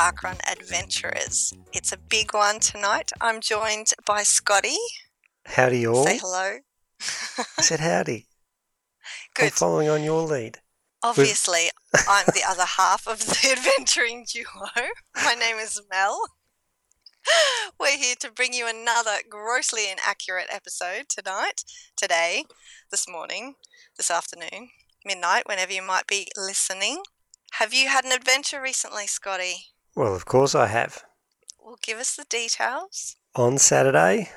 Parkrun Adventurers. It's a big one tonight. I'm joined by Scotty. Howdy, all. Say hello. I said howdy. I'm Good. following on your lead. Obviously, I'm the other half of the adventuring duo. My name is Mel. We're here to bring you another grossly inaccurate episode tonight, today, this morning, this afternoon, midnight, whenever you might be listening. Have you had an adventure recently, Scotty? Well, of course I have. Well, give us the details. On Saturday,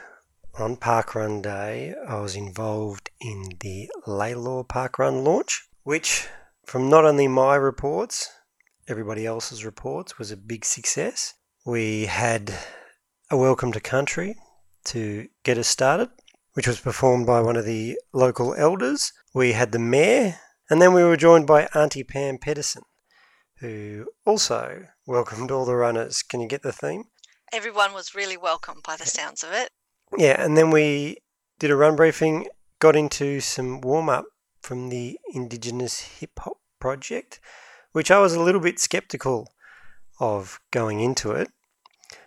on Parkrun Day, I was involved in the Laylaw Parkrun launch, which, from not only my reports, everybody else's reports, was a big success. We had a welcome to country to get us started, which was performed by one of the local elders. We had the mayor, and then we were joined by Auntie Pam Pedersen, who also welcomed all the runners. Can you get the theme? Everyone was really welcome by the sounds of it. Yeah, and then we did a run briefing, got into some warm up from the Indigenous Hip Hop Project, which I was a little bit skeptical of going into it,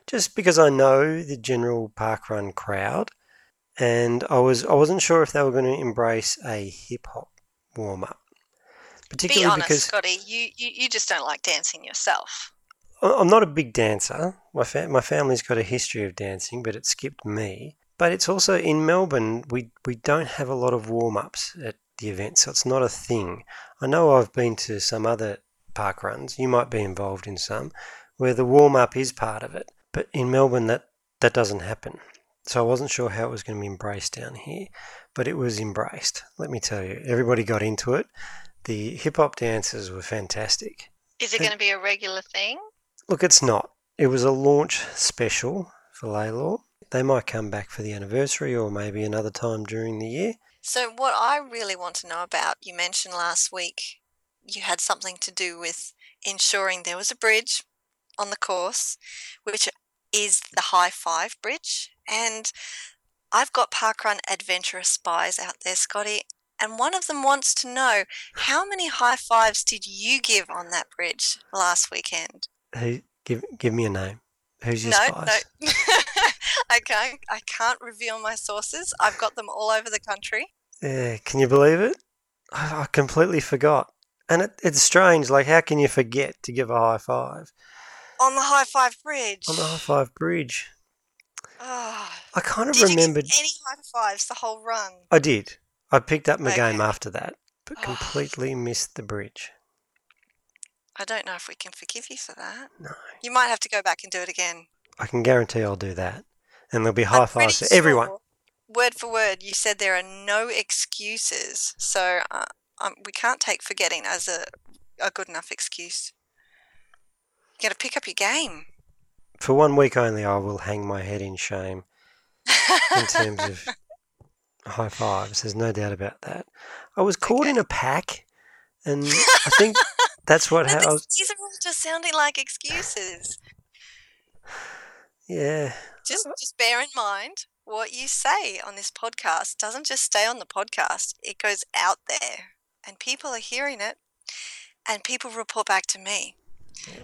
just because I know the general parkrun crowd, and I was I wasn't sure if they were going to embrace a hip hop warm up, Be particularly honest, because Scotty, you, you, you just don't like dancing yourself. I'm not a big dancer. My fa- my family's got a history of dancing, but it skipped me. But it's also in Melbourne. We we don't have a lot of warm ups at the event, so it's not a thing. I know I've been to some other park runs. You might be involved in some where the warm up is part of it, but in Melbourne that that doesn't happen. So I wasn't sure how it was going to be embraced down here, but it was embraced. Let me tell you, everybody got into it. The hip hop dancers were fantastic. Is it going to be a regular thing? Look, it's not. It was a launch special for Laylaw. They might come back for the anniversary or maybe another time during the year. So, what I really want to know about, you mentioned last week you had something to do with ensuring there was a bridge on the course, which is the High Five Bridge. And I've got Parkrun Adventurous Spies out there, Scotty, and one of them wants to know how many high fives did you give on that bridge last weekend? Who give give me a name? Who's your no, spies? no. I can't, I can't reveal my sources. I've got them all over the country. Yeah, can you believe it? I, I completely forgot. And it, it's strange. Like, how can you forget to give a high five On the High Five Bridge. on the high five bridge? Oh, I kind of did remembered. you any high fives the whole run? I did. I picked up my game after that, but Oh. completely missed the bridge. I don't know if we can forgive you for that. No. You might have to go back and do it again. I can guarantee I'll do that. And there'll be high fives for everyone. Word for word, you said there are no excuses. So uh, um, we can't take forgetting as a, a good enough excuse. You got to pick up your game. For one week only, I will hang my head in shame in terms of high fives. There's no doubt about that. I was caught in a pack, and I think that's what No, ha- I this- was. these are all just sounding like excuses. Yeah, Just, just bear in mind what you say on this podcast doesn't just stay on the podcast; it goes out there, and people are hearing it, and people report back to me.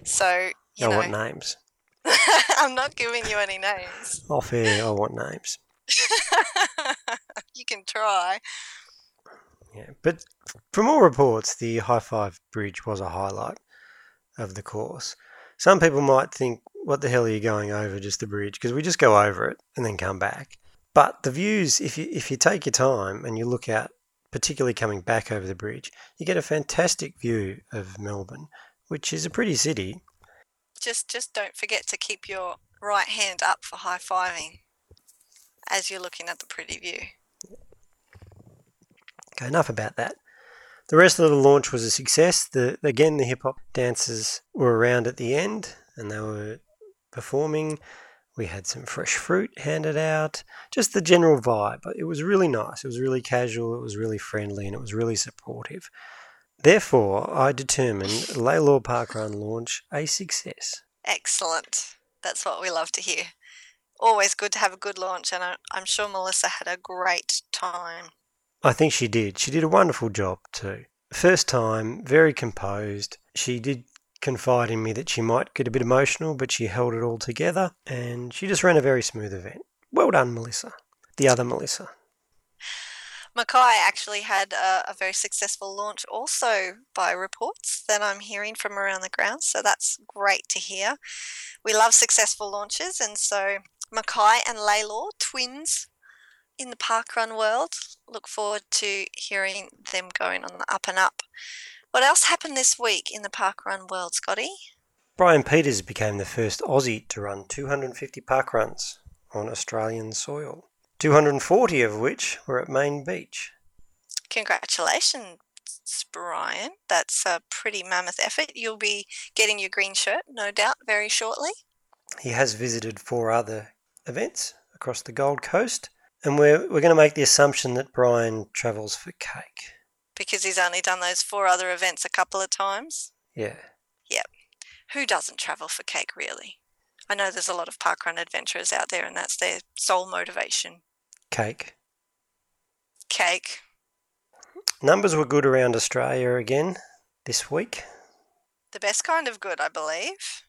So you I know, want names. I'm not giving you any names. Off air, I want names. you can try. Yeah, but from all reports, the high five bridge was a highlight of the course. Some people might think, "What the hell are you going over just the bridge?" Because we just go over it and then come back. But the views, if you if you take your time and you look out, particularly coming back over the bridge, you get a fantastic view of Melbourne, which is a pretty city. Just, just don't forget to keep your right hand up for high fiving as you're looking at the pretty view. Enough about that. The rest of the launch was a success. The again, the hip hop dancers were around at the end, and they were performing. We had some fresh fruit handed out, just the general vibe. It was really nice. It was really casual. It was really friendly, and it was really supportive. Therefore, I determined Laylaw Parkrun launch a success. Excellent. That's what we love to hear. Always good to have a good launch, and I'm sure Melissa had a great time. I think she did. She did a wonderful job too. First time, very composed. She did confide in me that she might get a bit emotional, but she held it all together and she just ran a very smooth event. Well done, Melissa. The other Melissa. Mackay actually had a, a, very successful launch, also by reports that I'm hearing from around the ground. So that's great to hear. We love successful launches, and so Mackay and Laylaw, twins in the parkrun world, look forward to hearing them going on the up and up. What else happened this week in the parkrun world, Scotty? Brian Peters became the first Aussie to run 250 parkruns on Australian soil. 240 of which were at Main Beach. Congratulations, Brian. That's a pretty mammoth effort. You'll be getting your green shirt, no doubt, very shortly. He has visited four other events across the Gold Coast, and we're, we're going to make the assumption that Brian travels for cake. Because he's only done those four other events a couple of times? Yeah. Yep. Who doesn't travel for cake, really? I know there's a lot of parkrun adventurers out there, and that's their sole motivation. Cake. Cake. Numbers were good around Australia again this week. The best kind of good, I believe.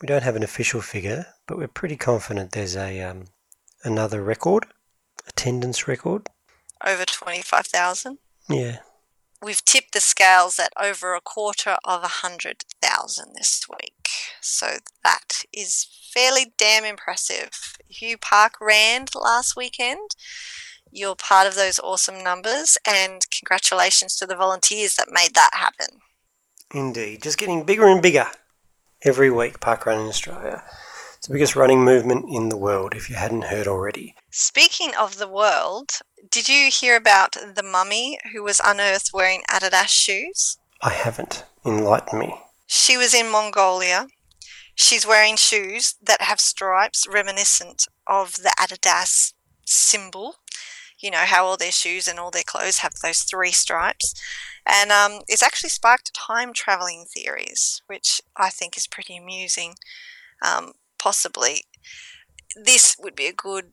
We don't have an official figure, but we're pretty confident there's a um, another record, attendance record. Over twenty five thousand. Yeah. We've tipped the scales at over a quarter of a hundred thousand this week. So that is fairly damn impressive. If you parkrun last weekend, you're part of those awesome numbers, and congratulations to the volunteers that made that happen. Indeed, just getting bigger and bigger every week, Parkrun in Australia. It's the biggest running movement in the world, if you hadn't heard already. Speaking of the world, did you hear about the mummy who was unearthed wearing Adidas shoes? I haven't. Enlighten me. She was in Mongolia She's wearing shoes that have stripes reminiscent of the Adidas symbol. You know how all their shoes and all their clothes have those three stripes. And um, it's actually sparked time traveling theories, which I think is pretty amusing. Um, possibly, this would be a good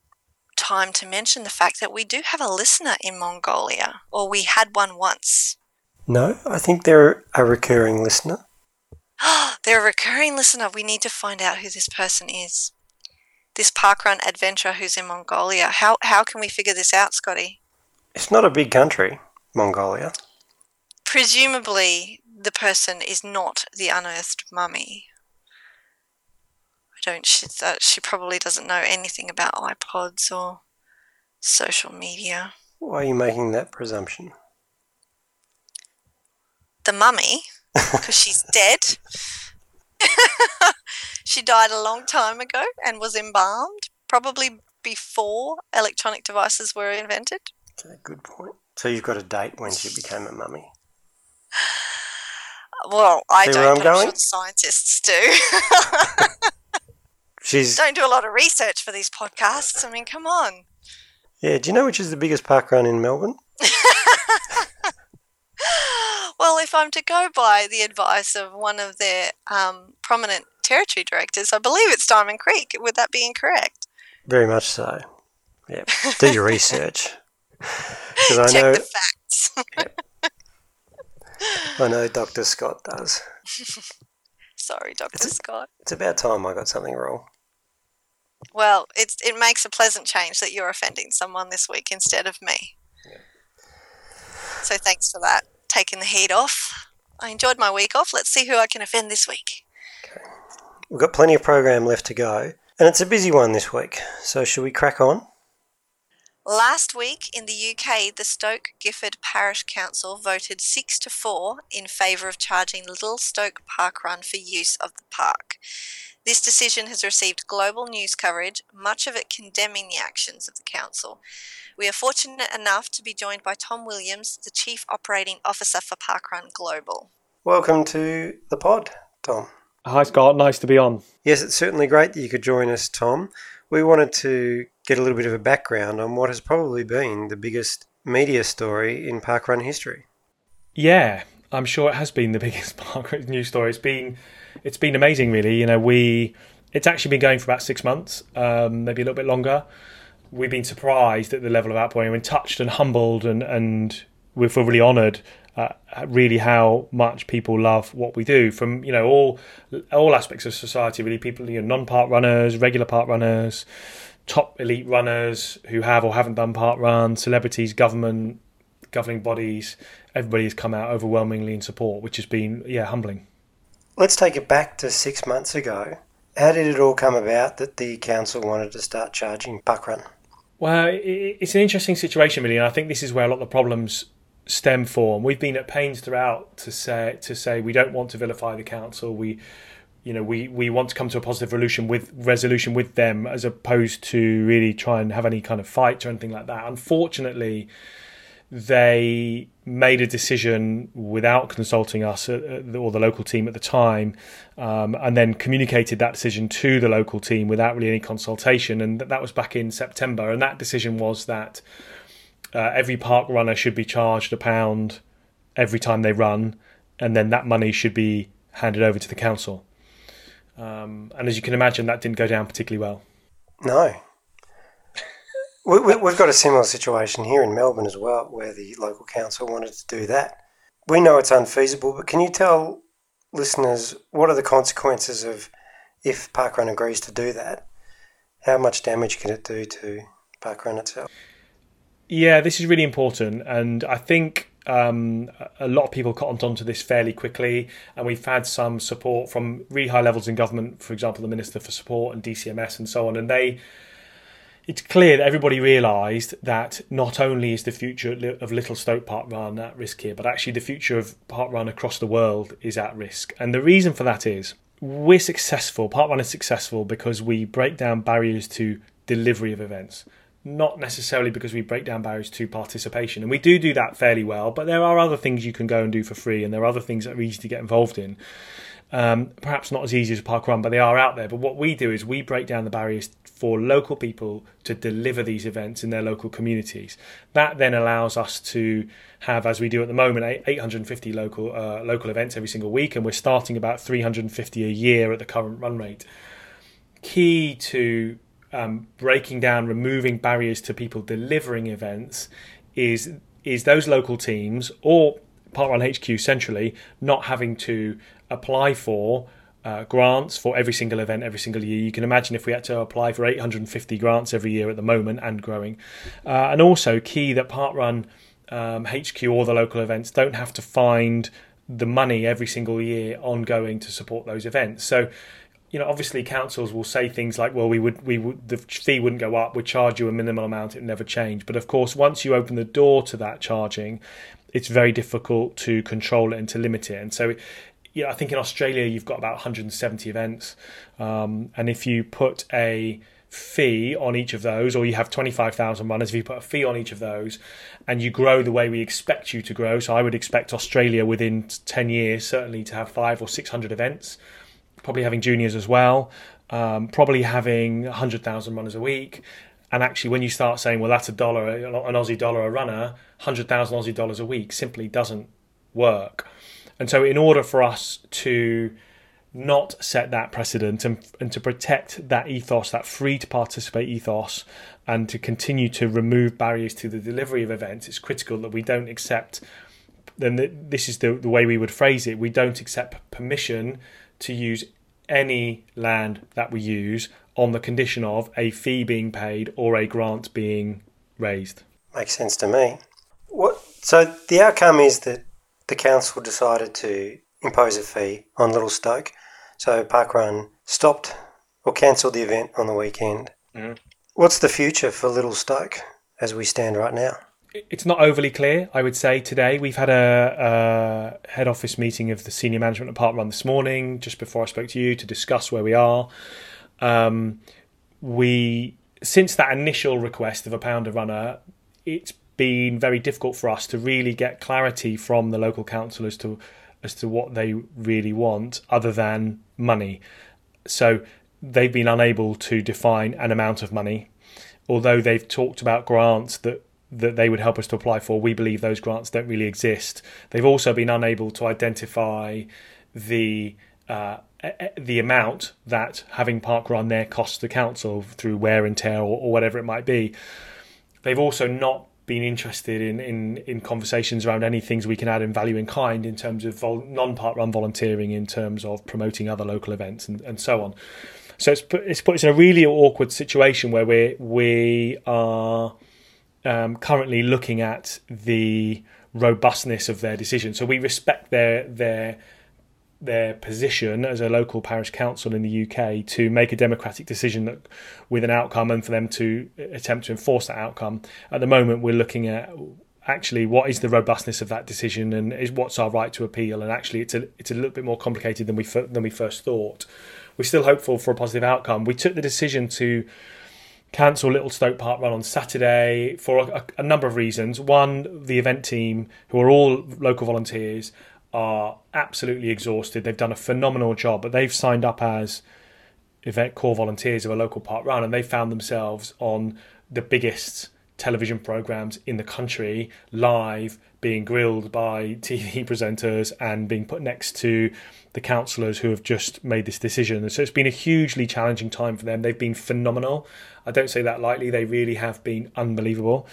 time to mention the fact that we do have a listener in Mongolia, or we had one once. No, I think they're a recurring listener. They're a recurring listener. We need to find out who this person is. This parkrun adventurer who's in Mongolia. How, how can we figure this out, Scotty? It's not a big country, Mongolia. Presumably, the person is not the unearthed mummy. I don't. She, uh, she probably doesn't know anything about iPods or social media. Why are you making that presumption? The mummy because she's dead. she died a long time ago and was embalmed, probably before electronic devices were invented. Okay, good point. So you've got a date when she became a mummy. Well, I See don't. I'm, I'm sure scientists do. She's don't do a lot of research for these podcasts. I mean, come on. Yeah. Do you know which is the biggest park run in Melbourne? Well, if I'm to go by the advice of one of their um, prominent territory directors, I believe it's Diamond Creek. Would that be incorrect? Very much so. Yeah. Do your research. I Check know, the facts. I know Dr. Scott does. Sorry, Dr. It's, Scott. It's about time I got something wrong. Well, it's, it makes a pleasant change that you're offending someone this week instead of me. Yeah. So thanks for that taking the heat off. I enjoyed my week off. Let's see who I can offend this week. Okay. We've got plenty of program left to go, and it's a busy one this week. So, should we crack on? Last week in the UK, the Stoke Gifford Parish Council voted 6 to 4 in favour of charging Little Stoke Park Run for use of the park. This decision has received global news coverage, much of it condemning the actions of the council. We are fortunate enough to be joined by Tom Williams, the Chief Operating Officer for Parkrun Global. Welcome to the pod, Tom. Hi, Scott. Nice to be on. Yes, it's certainly great that you could join us, Tom. We wanted to get a little bit of a background on what has probably been the biggest media story in parkrun history. Yeah, I'm sure it has been the biggest parkrun news story. It's been it's been amazing, really. You know, we it's actually been going for about six months, um, maybe a little bit longer we've been surprised at the level of outpouring. We're touched and humbled, and and we feel really honoured uh, really how much people love what we do from you know all all aspects of society. Really, people you know, non-park runners, regular park runners, top elite runners who have or haven't done park runs, celebrities, government, governing bodies. Everybody has come out overwhelmingly in support, which has been yeah humbling. Let's take it back to six months ago. How did it all come about that the council wanted to start charging parkrun? Well, it's an interesting situation, really, and I think this is where a lot of the problems stem from. We've been at pains throughout to say to say we don't want to vilify the council. We, you know, we, we want to come to a positive resolution with resolution with them, as opposed to really try and have any kind of fight or anything like that. Unfortunately, they made a decision without consulting us uh, uh, or the local team at the time, um, and then communicated that decision to the local team without really any consultation. And that was back in September. And that decision was that uh, every park runner should be charged a pound every time they run, and then that money should be handed over to the council. Um, and as you can imagine, that didn't go down particularly well. No, we, have got a similar situation here in Melbourne as well, where the local council wanted to do that. We know it's unfeasible, but can you tell listeners what are the consequences of if Parkrun agrees to do that? How much damage can it do to Parkrun itself? Yeah, this is really important, and I think um, a lot of people cottoned onto this fairly quickly, and we've had some support from really high levels in government, for example, the Minister for Sport and DCMS and so on, and they it's clear that everybody realised that not only is the future of Little Stoke Park Run at risk here, but actually the future of Park Run across the world is at risk. And the reason for that is we're successful, Park Run is successful because we break down barriers to delivery of events, not necessarily because we break down barriers to participation. And we do do that fairly well, but there are other things you can go and do for free, and there are other things that are easy to get involved in. Um, perhaps not as easy as park run, but they are out there. But what we do is we break down the barriers for local people to deliver these events in their local communities. That then allows us to have, as we do at the moment, 850 local uh, local events every single week, and we're starting about 350 a year at the current run rate. Key to um, breaking down, removing barriers to people delivering events is is those local teams or Parkrun HQ centrally not having to apply for uh, grants for every single event every single year. You can imagine if we had to apply for 850 grants every year at the moment and growing. Uh, and also, key that Parkrun um, HQ or the local events don't have to find the money every single year ongoing to support those events. So, you know, obviously councils will say things like, "Well, we would, we would, the fee wouldn't go up. We'd charge you a minimal amount. It never change." But of course, once you open the door to that charging, it's very difficult to control it and to limit it. And so, yeah, I think in Australia you've got about 170 events, um, and if you put a fee on each of those, or you have 25,000 runners, if you put a fee on each of those, and you grow the way we expect you to grow, so I would expect Australia within 10 years certainly to have five or 600 events, probably having juniors as well, um, probably having 100,000 runners a week. And actually, when you start saying, well, that's a dollar, an Aussie dollar a runner, 100,000 Aussie dollars a week simply doesn't work. And so, in order for us to not set that precedent and, and to protect that ethos, that free to participate ethos, and to continue to remove barriers to the delivery of events, it's critical that we don't accept. Then the, this is the, the way we would phrase it. We don't accept permission to use any land that we use on the condition of a fee being paid or a grant being raised. Makes sense to me. What? So the outcome is that the council decided to impose a fee on Little Stoke. So Parkrun stopped or cancelled the event on the weekend. Mm-hmm. What's the future for Little Stoke as we stand right now? It's not overly clear, I would say, today. We've had a, a head office meeting of the senior management of Parkrun this morning, just before I spoke to you, to discuss where we are. Um, we since that initial request of a pound a runner, it's been very difficult for us to really get clarity from the local council as to as to what they really want, other than money. So they've been unable to define an amount of money, although they've talked about grants that that they would help us to apply for. We believe those grants don't really exist. They've also been unable to identify the uh, the amount that having park run there costs the council through wear and tear or, or whatever it might be. They've also not been interested in, in, in conversations around any things we can add in value in kind in terms of vol- non park run volunteering, in terms of promoting other local events, and, and so on. So it's put, it's put us in a really awkward situation where we we are um, currently looking at the robustness of their decision. So we respect their their their position as a local parish council in the UK to make a democratic decision that, with an outcome and for them to attempt to enforce that outcome. At the moment, we're looking at actually what is the robustness of that decision and is what's our right to appeal. And actually, it's a it's a little bit more complicated than we than we first thought. We're still hopeful for a positive outcome. We took the decision to cancel Little Stoke Park Run on Saturday for a, a, number of reasons. One, the event team, who are all local volunteers, are absolutely exhausted. They've done a phenomenal job, but they've signed up as event core volunteers of a local park run, and they found themselves on the biggest television programs in the country live being grilled by TV presenters and being put next to the councillors who have just made this decision. And so it's been a hugely challenging time for them. They've been phenomenal. I don't say that lightly, they really have been unbelievable.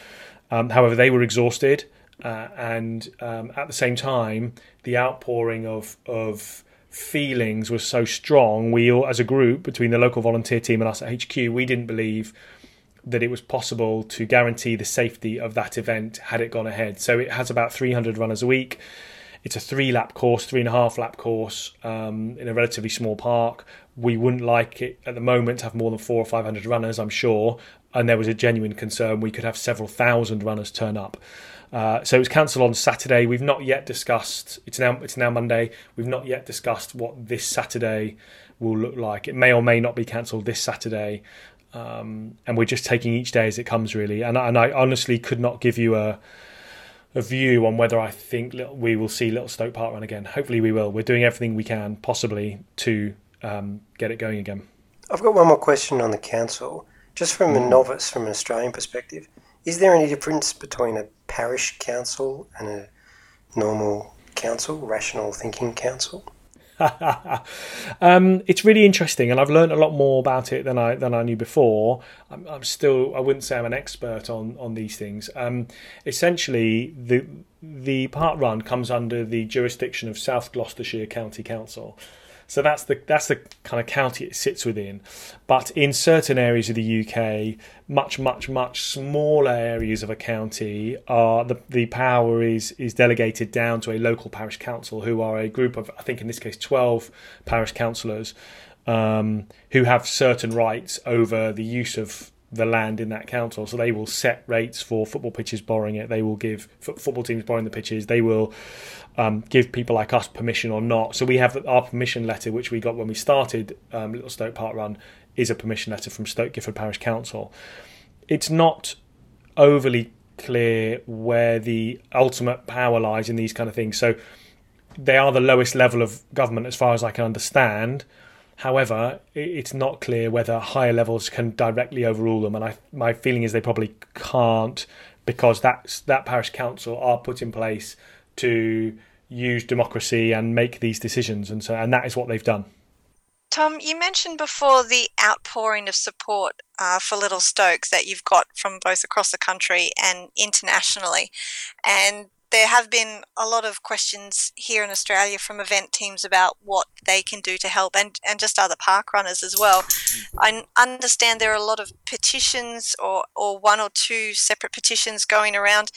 Um, however, they were exhausted. Uh, and um, at the same time, the outpouring of of feelings was so strong. We all, as a group, between the local volunteer team and us at HQ, we didn't believe that it was possible to guarantee the safety of that event had it gone ahead. So it has about 300 runners a week. It's a three lap course, three and a half lap course um, in a relatively small park. We wouldn't like it at the moment to have more than four or 500 runners, I'm sure. And there was a genuine concern we could have several thousand runners turn up. Uh, so it was cancelled on Saturday. We've not yet discussed. It's now it's now Monday. We've not yet discussed what this Saturday will look like. It may or may not be cancelled this Saturday, um, and we're just taking each day as it comes, really. And and I honestly could not give you a a view on whether I think we will see Little Stoke Park run again. Hopefully, we will. We're doing everything we can possibly to um, get it going again. I've got one more question on the council, just from mm. a novice, from an Australian perspective. Is there any difference between a parish council and a normal council, rational thinking council? um, it's really interesting, and I've learned a lot more about it than I than I knew before. I'm, I'm still I wouldn't say I'm an expert on on these things. Um, essentially, the the park run comes under the jurisdiction of South Gloucestershire County Council. So that's the that's the kind of county it sits within. But in certain areas of the UK, much much much smaller areas of a county are the the power is is delegated down to a local parish council, who are a group of I think in this case twelve parish councillors. Um, who have certain rights over the use of the land in that council. So they will set rates for football pitches borrowing it. They will give football teams borrowing the pitches. They will um, give people like us permission or not. So we have our permission letter, which we got when we started um, Little Stoke Park Run, is a permission letter from Stoke Gifford Parish Council. It's not overly clear where the ultimate power lies in these kind of things. So they are the lowest level of government, as far as I can understand. However, it's not clear whether higher levels can directly overrule them, and I, my feeling is they probably can't because that that parish council are put in place to use democracy and make these decisions, and so and that is what they've done. Tom, you mentioned before the outpouring of support uh, for Little Stokes that you've got from both across the country and internationally, and there have been a lot of questions here in Australia from event teams about what they can do to help and, and just other park runners as well. Mm. I understand there are a lot of petitions or, or one or two separate petitions going around.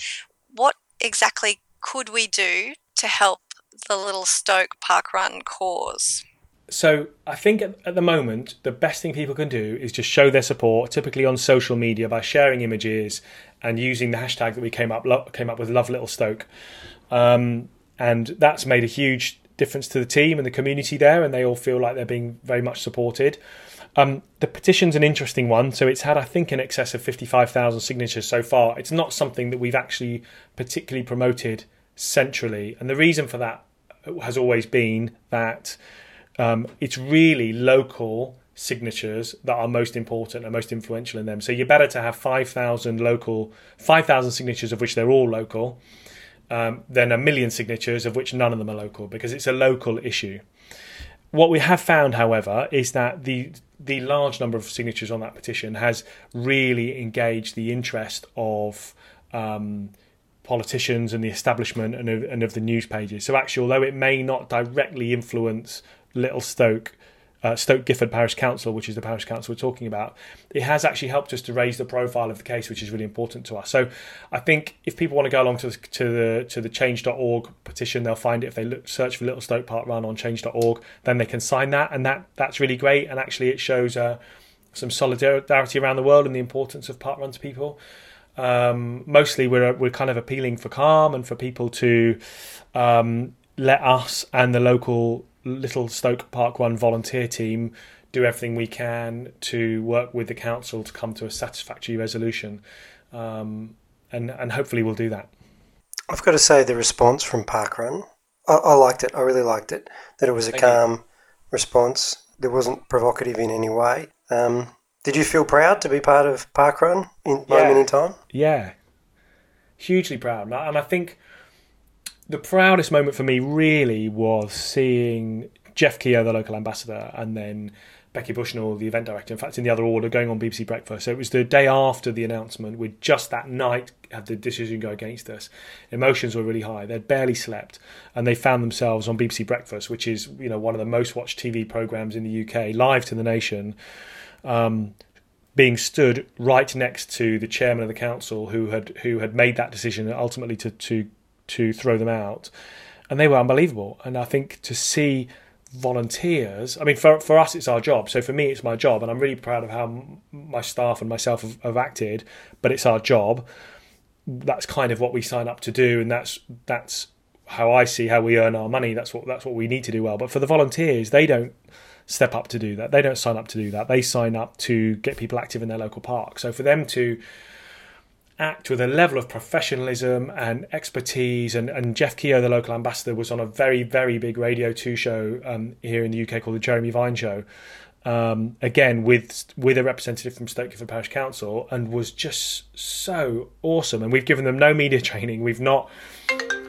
What exactly could we do to help the Little Stoke Park Run cause? So I think at, at, the moment the best thing people can do is just show their support, typically on social media by sharing images and using the hashtag that we came up came up with, Love Little Stoke, um, and that's made a huge difference to the team and the community there, and they all feel like they're being very much supported. Um, the petition's an interesting one, so it's had I think in excess of fifty five thousand signatures so far. It's not something that we've actually particularly promoted centrally. And the reason for that has always been that um, it's really local signatures that are most important and most influential in them. So you're better to have 5,000 local, 5,000 signatures of which they're all local, um, than a million signatures of which none of them are local because it's a local issue. What we have found, however, is that the the large number of signatures on that petition has really engaged the interest of um, politicians and the establishment and of, and of the news pages. So actually, although it may not directly influence Little Stoke, uh, Stoke Gifford Parish Council, which is the parish council we're talking about, it has actually helped us to raise the profile of the case, which is really important to us. So I think if people want to go along to the to the, to the Change.org petition, they'll find it. If they look, search for Little Stoke Park Run on Change.org, then they can sign that, and that that's really great. And actually, it shows uh, some solidarity around the world and the importance of park run to people. Um, mostly, we're we're kind of appealing for calm and for people to um, let us and the local Little Stoke Park Run volunteer team do everything we can to work with the council to come to a satisfactory resolution, um, and and hopefully we'll do that. I've got to say the response from Parkrun, I, I liked it. I really liked it. That it was a Thank calm you. response. It wasn't provocative in any way. Um, did you feel proud to be part of Parkrun in yeah. moment in time? Yeah, hugely proud, and I think the proudest moment for me really was seeing Jeff Keogh, the local ambassador, and then Becky Bushnell, the event director, in fact, in the other order, going on BBC Breakfast. So it was the day after the announcement. We'd just that night had the decision go against us. Emotions were really high. They'd barely slept, and they found themselves on BBC Breakfast, which is you know one of the most watched TV programs in the UK, live to the nation. Um, being stood right next to the chairman of the council, who had who had made that decision ultimately to to to throw them out, and they were unbelievable. And I think to see volunteers, I mean, for for us it's our job. So for me it's my job, and I'm really proud of how my staff and myself have, have acted. But it's our job. That's kind of what we sign up to do, and that's that's how I see how we earn our money. That's what that's what we need to do well. But for the volunteers, they don't step up to do that. They don't sign up to do that. They sign up to get people active in their local park. So for them to act with a level of professionalism and expertise. And, and Jeff Keogh, the local ambassador, was on a very, very big Radio 2 show um, here in the UK called the Jeremy Vine Show. Um, again, with with a representative from Stoke Gifford Parish Council, and was just so awesome. And we've given them no media training. We've not,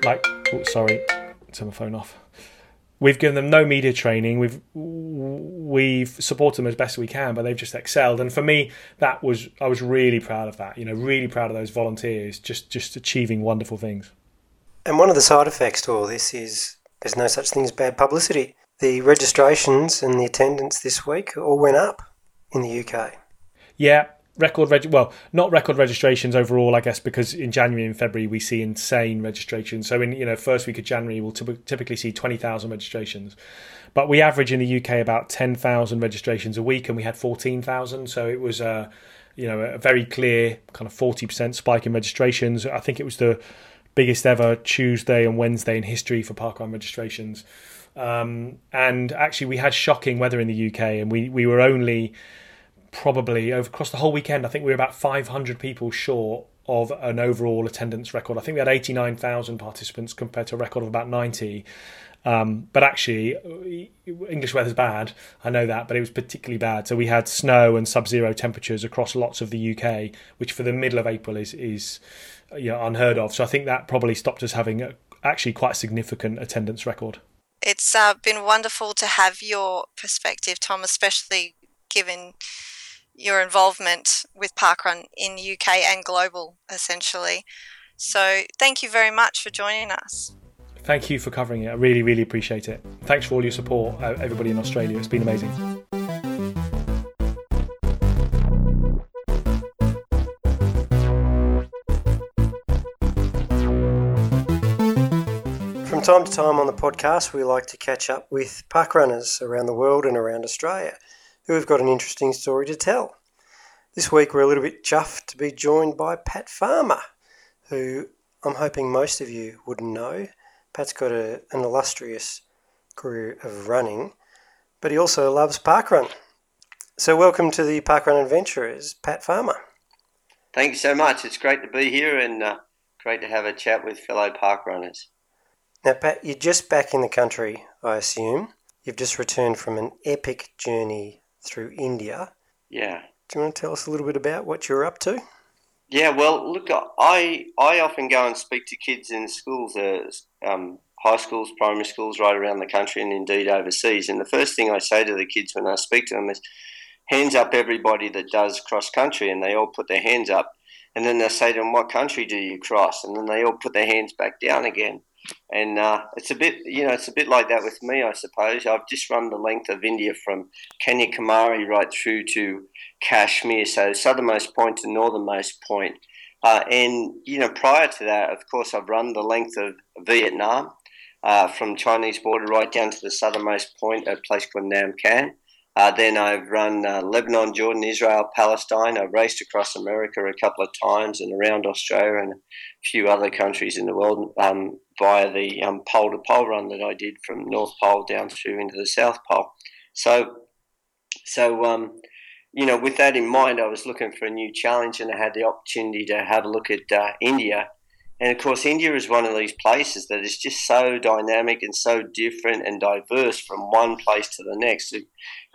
like, oh, sorry, turn my phone off. We've given them no media training. We've we've supported them as best we can, but they've just excelled. And for me, that was I was really proud of that. You know, really proud of those volunteers just just achieving wonderful things. And one of the side effects to all this is there's no such thing as bad publicity. The registrations and the attendance this week all went up in the UK. Yeah, record reg- well not record registrations overall i guess because in january and february we see insane registrations. So in you know first week of january we'll typically see 20,000 registrations. But we average in the uk about 10,000 registrations a week and we had 14,000 so it was a you know a very clear kind of 40% spike in registrations. I think it was the biggest ever tuesday and wednesday in history for parkrun registrations. Um, and actually we had shocking weather in the uk and we we were only probably over across the whole weekend. I think we were about 500 people short of an overall attendance record. I think we had 89,000 participants compared to a record of about 90. Um, but actually, English weather's bad. I know that, but it was particularly bad. So we had snow and sub-zero temperatures across lots of the UK, which for the middle of April is is you know, unheard of. So I think that probably stopped us having a, actually quite a significant attendance record. It's uh, been wonderful to have your perspective, Tom, especially given your involvement with Parkrun in UK and global, essentially. So thank you very much for joining us. Thank you for covering it. I really, really appreciate it. Thanks for all your support, uh, everybody in Australia. It's been amazing. From time to time on the podcast, we like to catch up with parkrunners around the world and around Australia who have got an interesting story to tell. This week we're a little bit chuffed to be joined by Pat Farmer, who I'm hoping most of you wouldn't know. Pat's got a, an illustrious career of running, but he also loves parkrun. So welcome to the Parkrun Adventurers, Pat Farmer. Thank you so much. It's great to be here and uh, great to have a chat with fellow parkrunners. Now, Pat, you're just back in the country, I assume. You've just returned from an epic journey through India. Yeah. Do you want to tell us a little bit about what you're up to? Yeah, well, look, I I often go and speak to kids in schools, uh, um, high schools, primary schools, right around the country, and indeed overseas. And the first thing I say to the kids when I speak to them is, "Hands up, everybody that does cross country," and they all put their hands up. and then they say to them, "What country do you cross?" And then they all put their hands back down again. And uh, it's a bit, you know, it's a bit like that with me, I suppose. I've just run the length of India from Kanyakumari right through to Kashmir, so southernmost point to northernmost point. Uh, and you know, prior to that, of course, I've run the length of Vietnam uh, from Chinese border right down to the southernmost point, a place called Nam Can. Uh, then I've run uh, Lebanon, Jordan, Israel, Palestine. I've raced across America a couple of times and around Australia and a few other countries in the world um, via the um, pole to pole run that I did from North Pole down through into the South Pole. So, so um, you know, with that in mind, I was looking for a new challenge, and I had the opportunity to have a look at uh, India. And of course, India is one of these places that is just so dynamic and so different and diverse from one place to the next.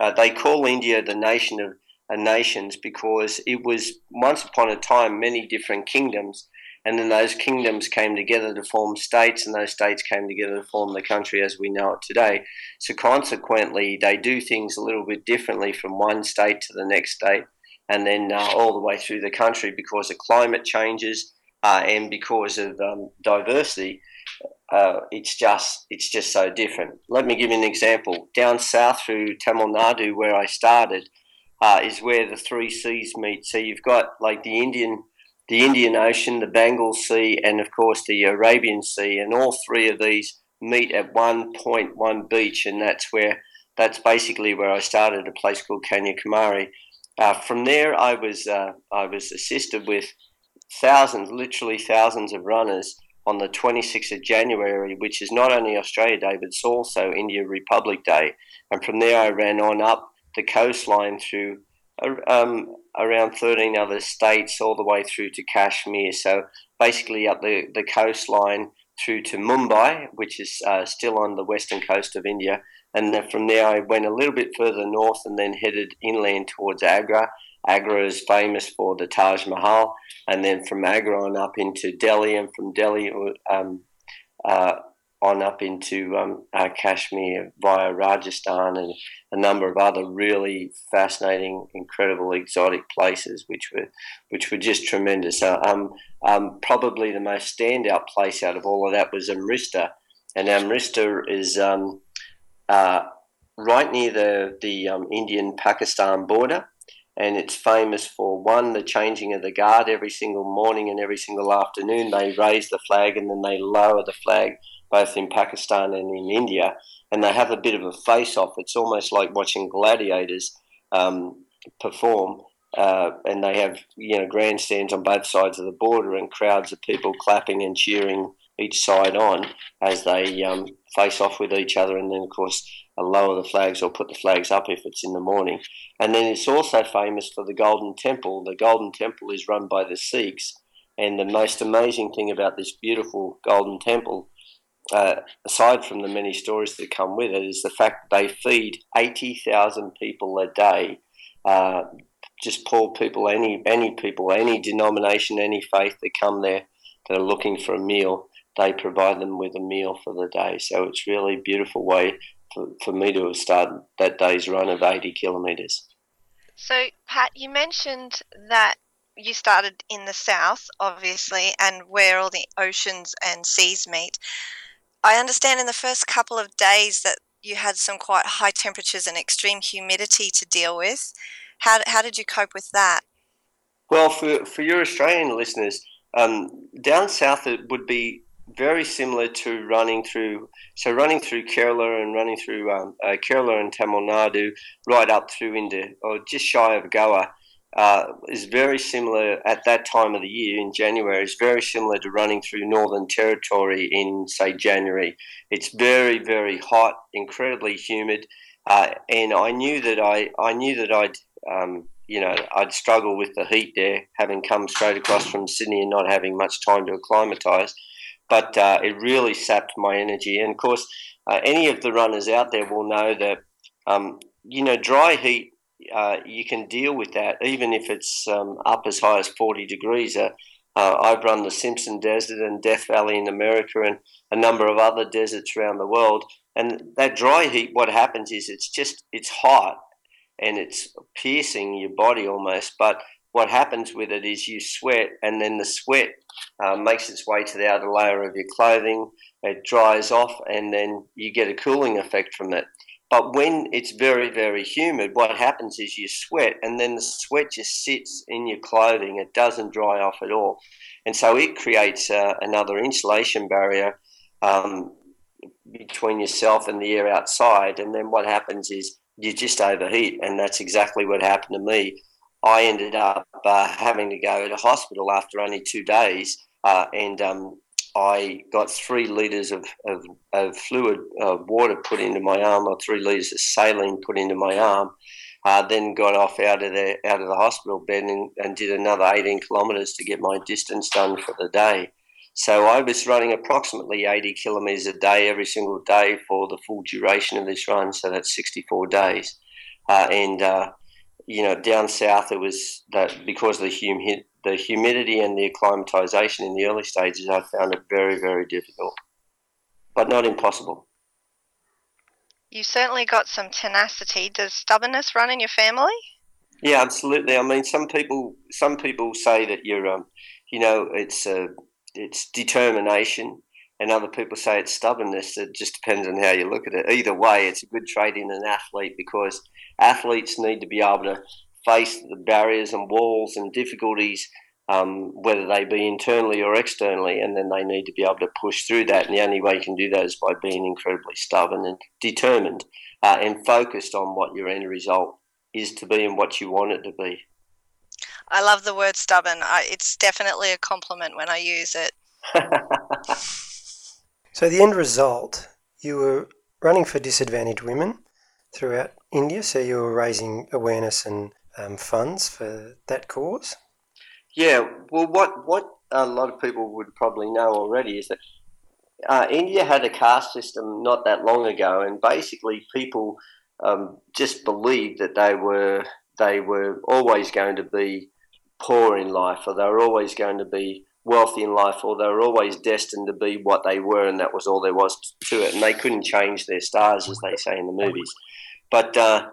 Uh, they call India the nation of uh, nations because it was once upon a time many different kingdoms and then those kingdoms came together to form states, and those states came together to form the country as we know it today. So, consequently, they do things a little bit differently from one state to the next state, and then uh, all the way through the country because the climate changes uh, and because of um, diversity. Uh, it's just it's just so different. Let me give you an example. Down south through Tamil Nadu, where I started, uh, is where the three seas meet. So you've got like the Indian the Indian Ocean, the Bengal Sea, and of course the Arabian Sea, and all three of these meet at one point, one beach, and that's where that's basically where I started a place called Kanyakumari. Uh, from there, I was uh, I was assisted with thousands, literally thousands of runners on the 26th of January, which is not only Australia Day, but it's also India Republic Day. And from there, I ran on up the coastline through um, around 13 other states all the way through to Kashmir. So basically up the, the coastline through to Mumbai, which is uh, still on the western coast of India. And then from there, I went a little bit further north and then headed inland towards Agra. Agra is famous for the Taj Mahal. And then from Agra on up into Delhi, and from Delhi um, uh, on up into um, uh, Kashmir via Rajasthan and a number of other really fascinating, incredible, exotic places, which were which were just tremendous. Uh, um, um, probably the most standout place out of all of that was Amritsar, and Amritsar is um, uh, right near the the um, Indian Pakistan border. And it's famous for one, the changing of the guard every single morning and every single afternoon. They raise the flag and then they lower the flag both in Pakistan and in India, and they have a bit of a face off. It's almost like watching gladiators um, perform. Uh, and they have you know grandstands on both sides of the border and crowds of people clapping and cheering each side on as they um, face off with each other and then of course lower the flags or put the flags up if it's in the morning. And then it's also famous for the golden temple. The golden temple is run by the sikhs. And the most amazing thing about this beautiful golden temple uh, aside from the many stories that come with it, is the fact that they feed 80,000 people a day, uh, just poor people, any, any people, any denomination, any faith that come there that are looking for a meal, they provide them with a meal for the day. So it's really a beautiful way for, for me to have started that day's run of 80 kilometres. So, Pat, you mentioned that you started in the south, obviously, and where all the oceans and seas meet. I understand in the first couple of days that you had some quite high temperatures and extreme humidity to deal with. How, how did you cope with that? Well, for, for your Australian listeners, um, down south it would be very similar to running through, so running through Kerala and running through um, uh, Kerala and Tamil Nadu, right up through into, or just shy of Goa uh, is very similar at that time of the year in January. is very similar to running through Northern Territory in say January. It's very very hot, incredibly humid, uh, and I knew that I I knew that I'd um, you know I'd struggle with the heat there, having come straight across from Sydney and not having much time to acclimatise. But uh, it really sapped my energy, and of course, uh, any of the runners out there will know that um, you know dry heat uh, you can deal with that even if it's um, up as high as 40 degrees. Uh, uh, I've run the Simpson Desert and Death Valley in America and a number of other deserts around the world. And that dry heat, what happens is it's just it's hot and it's piercing your body almost. But what happens with it is you sweat, and then the sweat uh, makes its way to the outer layer of your clothing. It dries off, and then you get a cooling effect from it. But when it's very, very humid, what happens is you sweat, and then the sweat just sits in your clothing. It doesn't dry off at all. And so it creates uh, another insulation barrier um, between yourself and the air outside. And then what happens is you just overheat. And that's exactly what happened to me. I ended up uh, having to go to hospital after only two days. Uh, and um, I got three litres of, of, of fluid, uh, water put into my arm, or three litres of saline put into my arm. Uh, then got off out of the out of the hospital bed and, and did another 18 kilometres to get my distance done for the day. So I was running approximately 80 kilometres a day every single day for the full duration of this run. So that's 64 days. Uh, and you know, down south it was that because of the hum- the humidity and the acclimatization in the early stages, I found it very, very difficult, but not impossible. You certainly got some tenacity. Does stubbornness run in your family? Yeah, absolutely. I mean, some people some people say that you're, um, you know, it's uh, it's determination, and other people say it's stubbornness. It just depends on how you look at it. Either way, it's a good trait in an athlete because athletes need to be able to face the barriers and walls and difficulties, um, whether they be internally or externally, and then they need to be able to push through that. And the only way you can do that is by being incredibly stubborn and determined uh, and focused on what your end result is to be and what you want it to be. I love the word stubborn. I, it's definitely a compliment when I use it. so, the end result, you were running for disadvantaged women throughout India, so you were raising awareness and um, funds for that cause? Yeah, well, what what a lot of people would probably know already is that uh, India had a caste system not that long ago, and basically people um, just believed that they were they were always going to be poor in life, or they were always going to be wealthy in life, or they were always destined to be what they were, and that was all there was to it, and they couldn't change their stars, as they say in the movies. But uh,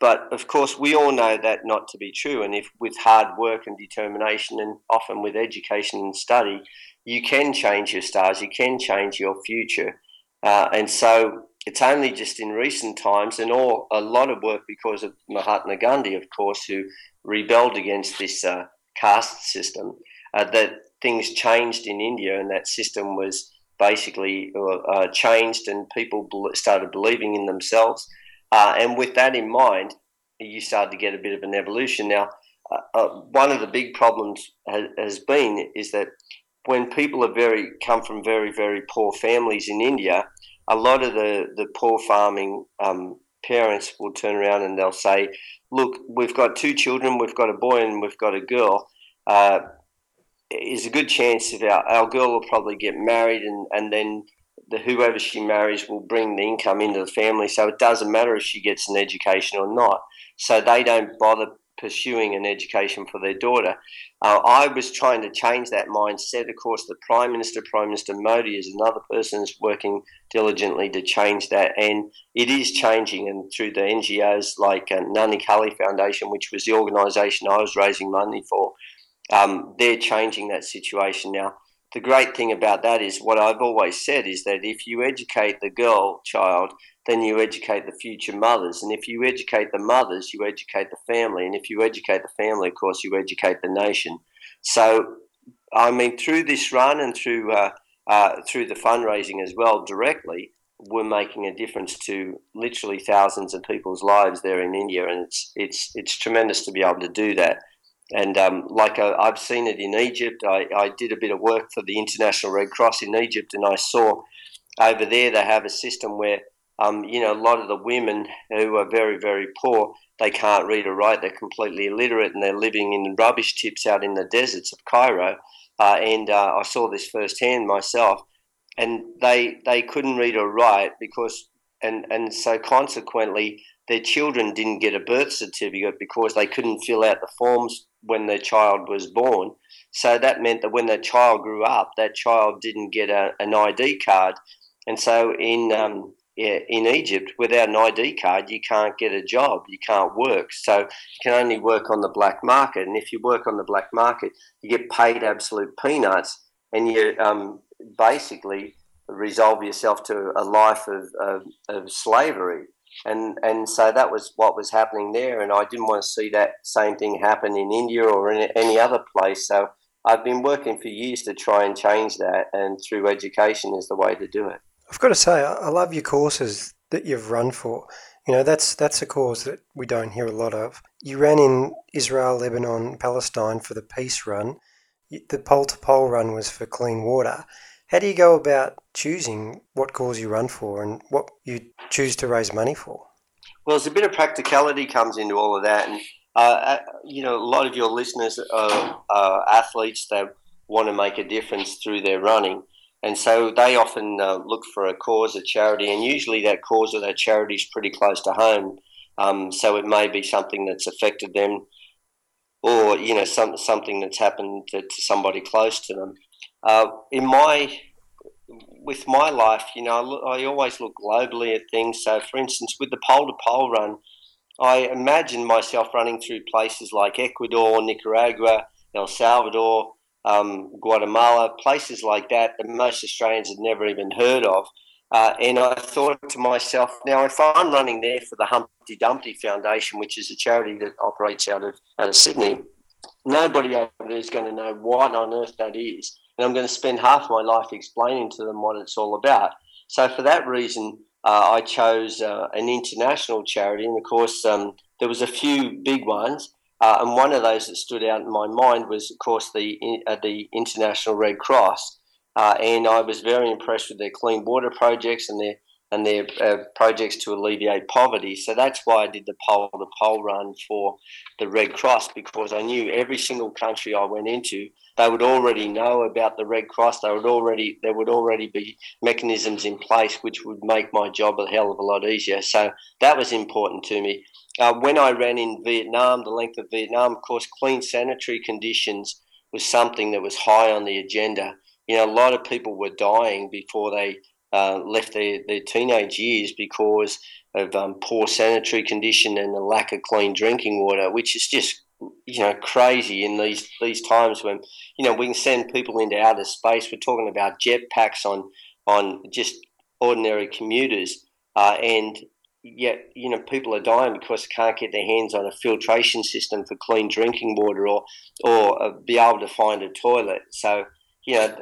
but of course, we all know that not to be true. And if with hard work and determination, and often with education and study, you can change your stars, you can change your future. Uh, and so it's only just in recent times, and all a lot of work because of Mahatma Gandhi, of course, who rebelled against this uh, caste system, uh, that things changed in India, and that system was basically uh, changed, and people started believing in themselves uh, and with that in mind, you started to get a bit of an evolution. Now, uh, uh, one of the big problems has, has, been is that when people are very come from very very poor families in India, a lot of the the poor farming um, parents will turn around and they'll say, "Look, we've got two children. We've got a boy and we've got a girl." Uh, is a good chance that our, our girl will probably get married and, and then the whoever she marries will bring the income into the family. So it doesn't matter if she gets an education or not. So they don't bother pursuing an education for their daughter. Uh, I was trying to change that mindset. Of course, the Prime Minister, Prime Minister Modi, is another person who's working diligently to change that, and it is changing. And through the NGOs like uh, Nanhi Kali Foundation, which was the organisation I was raising money for, um, they're changing that situation now the great thing about that is what I've always said is that if you educate the girl child, then you educate the future mothers. And if you educate the mothers, you educate the family. And if you educate the family, of course, you educate the nation. So, I mean, through this run and through, uh, uh, through the fundraising as well, directly, we're making a difference to literally thousands of people's lives there in India. And it's, it's, it's tremendous to be able to do that. And um, like I, have seen it in Egypt, I, I, did a bit of work for the International Red Cross in Egypt, and I saw over there they have a system where, um, you know, a lot of the women who are very, very poor, they can't read or write, they're completely illiterate, and they're living in rubbish tips out in the deserts of Cairo. Uh, and uh, I saw this firsthand myself, and they they couldn't read or write because, and and so consequently, their children didn't get a birth certificate because they couldn't fill out the forms when their child was born. So that meant that when that child grew up, that child didn't get a, an ID card. And so in um, in Egypt, without an ID card, you can't get a job, you can't work. So you can only work on the black market. And if you work on the black market, you get paid absolute peanuts, and you um, basically resolve yourself to a life of, of, of slavery. And, and so that was what was happening there. And I didn't want to see that same thing happen in India or in any other place. So I've been working for years to try and change that, and through education is the way to do it. I've got to say, I love your courses that you've run for. You know, that's that's a cause that we don't hear a lot of. You ran in Israel, Lebanon, Palestine for the peace run. The pole to pole run was for clean water. How do you go about choosing what cause you run for and what you choose to raise money for? Well, there's a bit of practicality comes into all of that, and uh, uh you know, a lot of your listeners are, athletes that want to make a difference through their running. And so they often uh, look for a cause, a charity, and usually that cause or that charity is pretty close to home. Um, so it may be something that's affected them, or you know, some something that's happened to, to somebody close to them. Uh, in my with my life, you know, I, always look globally at things. So, for instance, with the pole to pole run, I imagine myself running through places like Ecuador, Nicaragua, El Salvador, um, Guatemala, places like that that most Australians had never even heard of. Uh, and I thought to myself, now if I'm running there for the Humpty Dumpty Foundation, which is a charity that operates out of, out of Sydney, nobody over there is going to know what on earth that is. And I'm going to spend half my life explaining to them what it's all about. So for that reason, uh, I chose uh, an international charity. And of course, um, there was a few big ones. Uh, and one of those that stood out in my mind was, of course, the uh, the International Red Cross, uh, and I was very impressed with their clean water projects and their and their uh, projects to alleviate poverty. So that's why I did the pole to pole run for the Red Cross because I knew every single country I went into, they would already know about the Red Cross. They would already there would already be mechanisms in place which would make my job a hell of a lot easier. So that was important to me. Uh, when I ran in Vietnam, the length of Vietnam, of course, clean sanitary conditions was something that was high on the agenda. You know, a lot of people were dying before they uh, left their, their teenage years because of um, poor sanitary condition and the lack of clean drinking water, which is just you know crazy in these these times when you know we can send people into outer space. We're talking about jetpacks on on just ordinary commuters, uh, and yet you know people are dying because they can't get their hands on a filtration system for clean drinking water or or uh, be able to find a toilet. So you know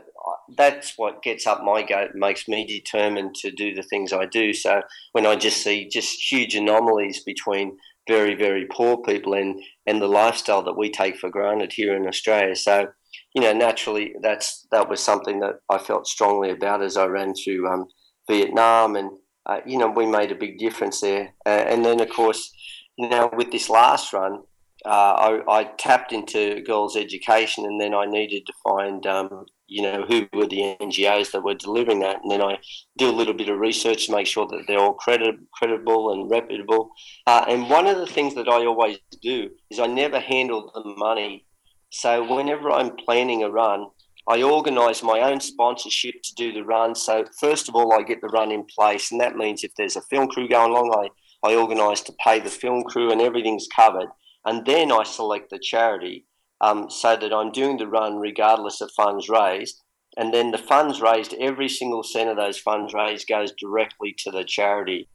that's what gets up my goat, makes me determined to do the things I do. So when I just see just huge anomalies between very very poor people and and the lifestyle that we take for granted here in Australia, so you know naturally that's that was something that I felt strongly about as I ran through um, Vietnam and uh, you know, we made a big difference there. Uh, and then, of course, you know, with this last run, uh, I, I, tapped into girls' education, and then I needed to find, um, you know, who were the NGOs that were delivering that, and then I do a little bit of research to make sure that they're all credit, credible and reputable. Uh, and one of the things that I always do is I never handle the money. So whenever I'm planning a run, I organise my own sponsorship to do the run. So first of all, I get the run in place, and that means if there's a film crew going along, I, I organise to pay the film crew and everything's covered. And then I select the charity um, so that I'm doing the run regardless of funds raised. And then the funds raised, every single cent of those funds raised goes directly to the charity.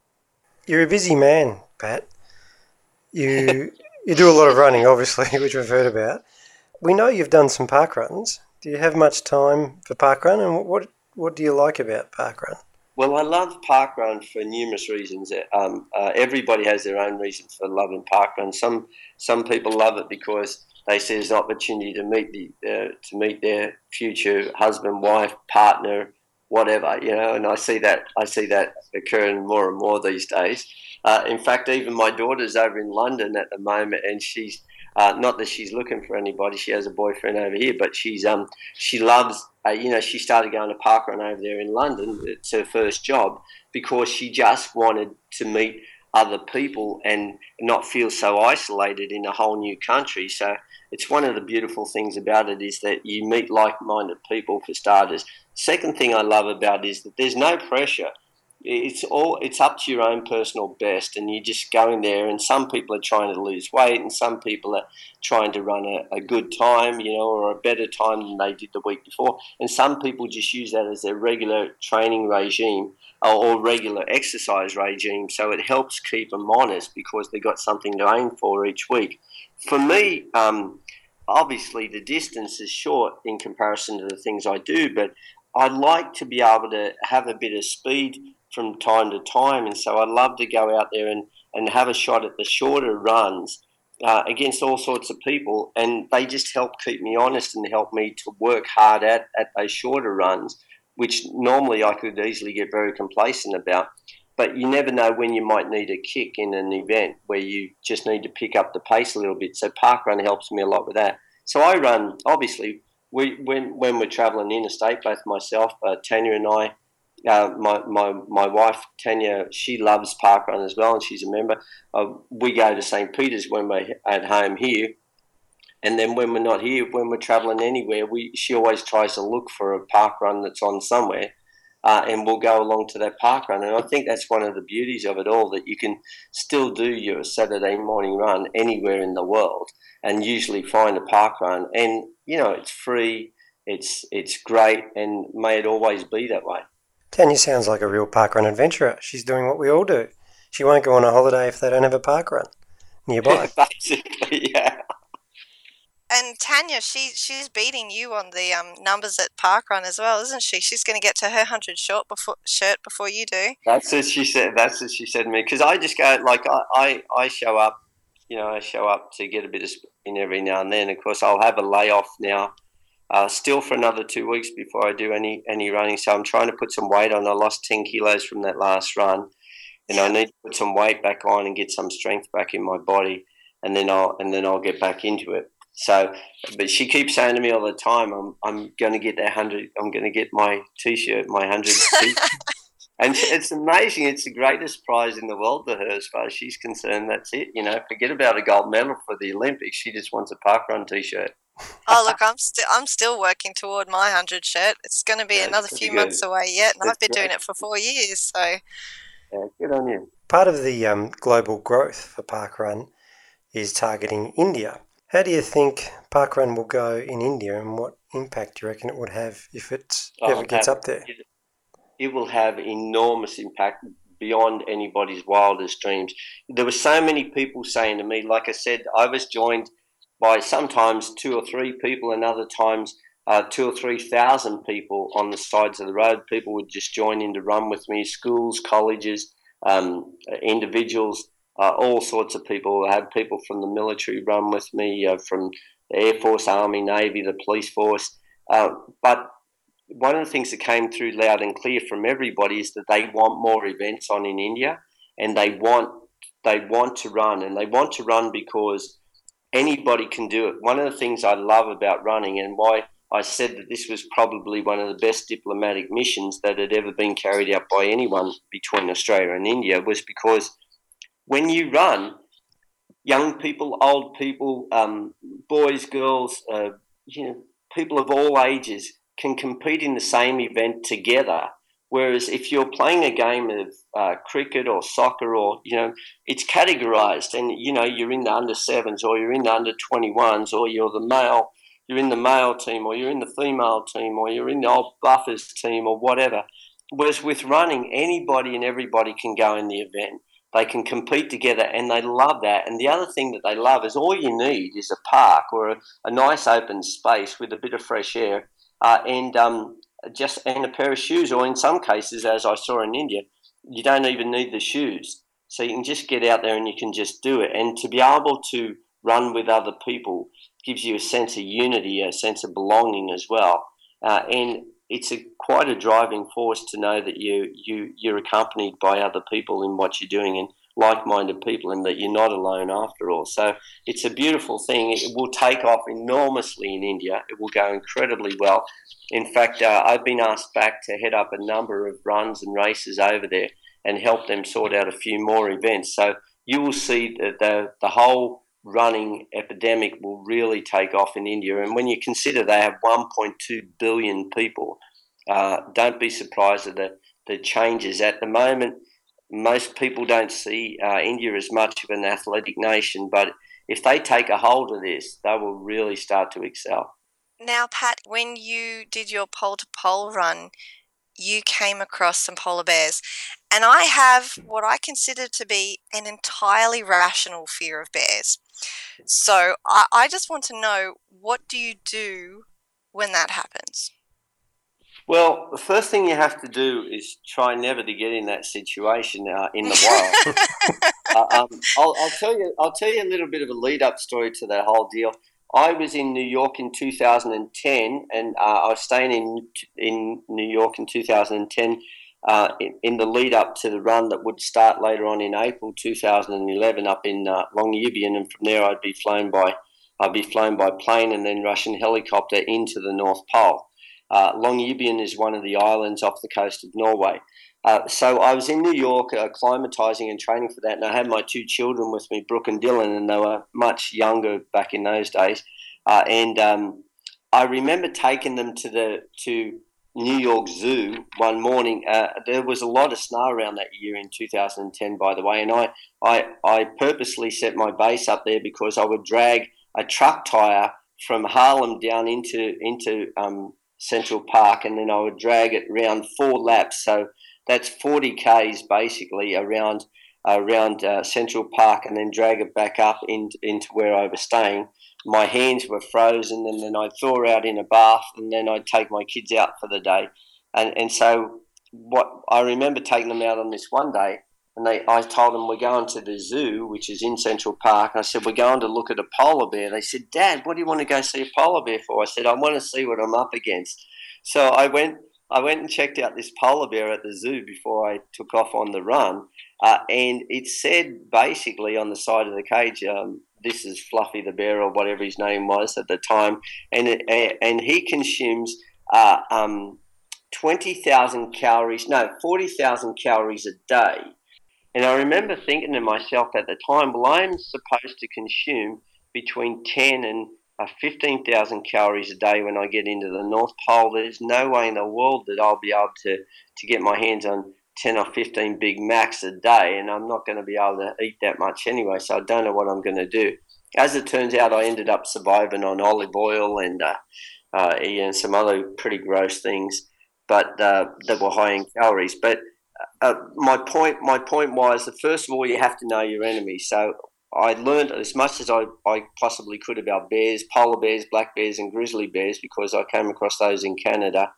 You're a busy man, Pat. You you do a lot of running, obviously, which we've heard about. We know you've done some park runs. Do you have much time for park run? and what what do you like about park run? Well, I love parkrun for numerous reasons. Um, uh, everybody has their own reason for loving parkrun. Some some people love it because they see there's an opportunity to meet the uh, to meet their future husband, wife, partner, whatever you know. And I see that I see that occurring more and more these days. Uh, in fact, even my daughter's over in London at the moment, and she's uh, not that she's looking for anybody; she has a boyfriend over here. But she's um she loves uh, you know she started going to parkrun over there in London. It's her first job because she just wanted to meet other people and not feel so isolated in a whole new country. So it's one of the beautiful things about it is that you meet like-minded people for starters. Second thing I love about it is that there's no pressure. it's all it's up to your own personal best and you just go in there and some people are trying to lose weight and some people are trying to run a, a good time you know or a better time than they did the week before and some people just use that as their regular training regime or, regular exercise regime so it helps keep them honest because they've got something to aim for each week for me um, obviously the distance is short in comparison to the things I do but I like to be able to have a bit of speed from time to time. And so I love to go out there and, and have a shot at the shorter runs uh, against all sorts of people. And they just help keep me honest and help me to work hard at, at those shorter runs, which normally I could easily get very complacent about. But you never know when you might need a kick in an event where you just need to pick up the pace a little bit. So parkrun helps me a lot with that. So I run, obviously, we, when, when we're traveling interstate, both myself, uh, Tanya and I, uh, my, my, my wife Tanya, she loves parkrun as well, and she's a member. Uh, we go to St. Peter's when we're at home here, and then when we're not here, when we're travelling anywhere, we she always tries to look for a parkrun that's on somewhere, uh, and we'll go along to that park run. And I think that's one of the beauties of it all that you can still do your Saturday morning run anywhere in the world, and usually find a park run. and you know it's free. It's it's great, and may it always be that way. Tanya sounds like a real park run adventurer. She's doing what we all do. She won't go on a holiday if they don't have a park run nearby. Basically, yeah. And Tanya, she she's beating you on the um, numbers at parkrun as well, isn't she? She's going to get to her hundred short before shirt before you do. That's what she said. That's what she said to me. Because I just go like I, I I show up, you know, I show up to get a bit of spin every now and then. Of course, I'll have a layoff now uh, still for another two weeks before I do any any running. So I'm trying to put some weight on. I lost ten kilos from that last run, and I need to put some weight back on and get some strength back in my body, and then I'll and then I'll get back into it. So, but she keeps saying to me all the time, "I'm I'm going to get that hundred. I'm going to get my t-shirt, my hundred." and it's amazing. It's the greatest prize in the world to her, as far as she's concerned. That's it. You know, forget about a gold medal for the Olympics. She just wants a parkrun t-shirt oh look, I'm still I'm still working toward my hundred shirt. It's going to be yeah, another few good. months away yet, and I've been great. doing it for four years. So, yeah, good on you. Part of the um, global growth for Parkrun is targeting India. How do you think Parkrun will go in India, and what impact do you reckon it would have if it oh, ever gets have, up there? It, it will have enormous impact beyond anybody's wildest dreams. There were so many people saying to me, like I said, I was joined by sometimes two or three people, and other times uh, two or three thousand people on the sides of the road. People would just join in to run with me. Schools, colleges, um, individuals, uh, all sorts of people. I had people from the military run with me, uh, from the Air Force, Army, Navy, the police force. Uh, but one of the things that came through loud and clear from everybody is that they want more events on in India, and they want they want to run, and they want to run because anybody can do it. One of the things I love about running and why I said that this was probably one of the best diplomatic missions that had ever been carried out by anyone between Australia and India was because when you run, young people, old people, um, boys, girls, uh, you know, people of all ages can compete in the same event together Whereas if you're playing a game of uh, cricket or soccer or, you know, it's categorized and, you know, you're in the under sevens or you're in the under 21s or you're the male, you're in the male team or you're in the female team or you're in the old buffers team or whatever. Whereas with running, anybody and everybody can go in the event. They can compete together and they love that. And the other thing that they love is all you need is a park or a, a nice open space with a bit of fresh air. Uh, and um, just and a pair of shoes, or in some cases, as I saw in India, you don't even need the shoes. So you can just get out there and you can just do it. And to be able to run with other people gives you a sense of unity, a sense of belonging as well. Uh, and it's a, quite a driving force to know that you, you, you're accompanied by other people in what you're doing and like-minded people and that you're not alone after all. So it's a beautiful thing. It will take off enormously in India. It will go incredibly well. In fact, uh, I've been asked back to head up a number of runs and races over there and help them sort out a few more events. So you will see that the, the whole running epidemic will really take off in India. And when you consider they have 1.2 billion people, uh, don't be surprised at the, the changes at the moment. Most people don't see uh, India as much of an athletic nation, but if they take a hold of this, they will really start to excel. Now, Pat, when you did your pole to pole run, you came across some polar bears. And I have what I consider to be an entirely rational fear of bears. So I, I just want to know what do you do when that happens? Well, the first thing you have to do is try never to get in that situation uh, in the wild. uh, um, I'll, I'll, tell you. I'll tell you a little bit of a lead-up story to that whole deal. I was in New York in 2010, and uh, I was staying in in New York in 2010 uh, in, in, the lead up to the run that would start later on in April 2011 up in uh, Longyearbyen, and from there I'd be flown by I'd be flown by plane and then Russian helicopter into the North Pole. Uh, Longyearbyen is one of the islands off the coast of Norway. Uh, so I was in New York, uh, climatizing and training for that, and I had my two children with me, Brooke and Dylan, and they were much younger back in those days. Uh, and um, I remember taking them to the to New York Zoo one morning. Uh, there was a lot of snow around that year in 2010, by the way, and I, I I purposely set my base up there because I would drag a truck tire from Harlem down into into um, Central Park, and then I would drag it around four laps. So that's 40 k's basically around around uh, Central Park, and then drag it back up in, into where I was staying. My hands were frozen, and then I'd thaw out in a bath, and then I'd take my kids out for the day. And and so what I remember taking them out on this one day, and they I told them we're going to the zoo, which is in Central Park. I said we're going to look at a polar bear. They said, Dad, what do you want to go see a polar bear for? I said I want to see what I'm up against. So I went I went and checked out this polar bear at the zoo before I took off on the run, uh, and it said basically on the side of the cage, um, "This is Fluffy the bear" or whatever his name was at the time, and it, and he consumes uh, um, twenty thousand calories, no, forty thousand calories a day. And I remember thinking to myself at the time, well, I'm supposed to consume between ten and uh, 15,000 calories a day when I get into the North Pole. There's no way in the world that I'll be able to, to get my hands on 10 or 15 Big Macs a day, and I'm not going to be able to eat that much anyway, so I don't know what I'm going to do. As it turns out, I ended up surviving on olive oil and uh, uh, and some other pretty gross things, but uh, that were high in calories. But uh, my point, my point was that first of all, you have to know your enemy. So I learned as much as I, I possibly could about bears, polar bears, black bears, and grizzly bears because I came across those in Canada.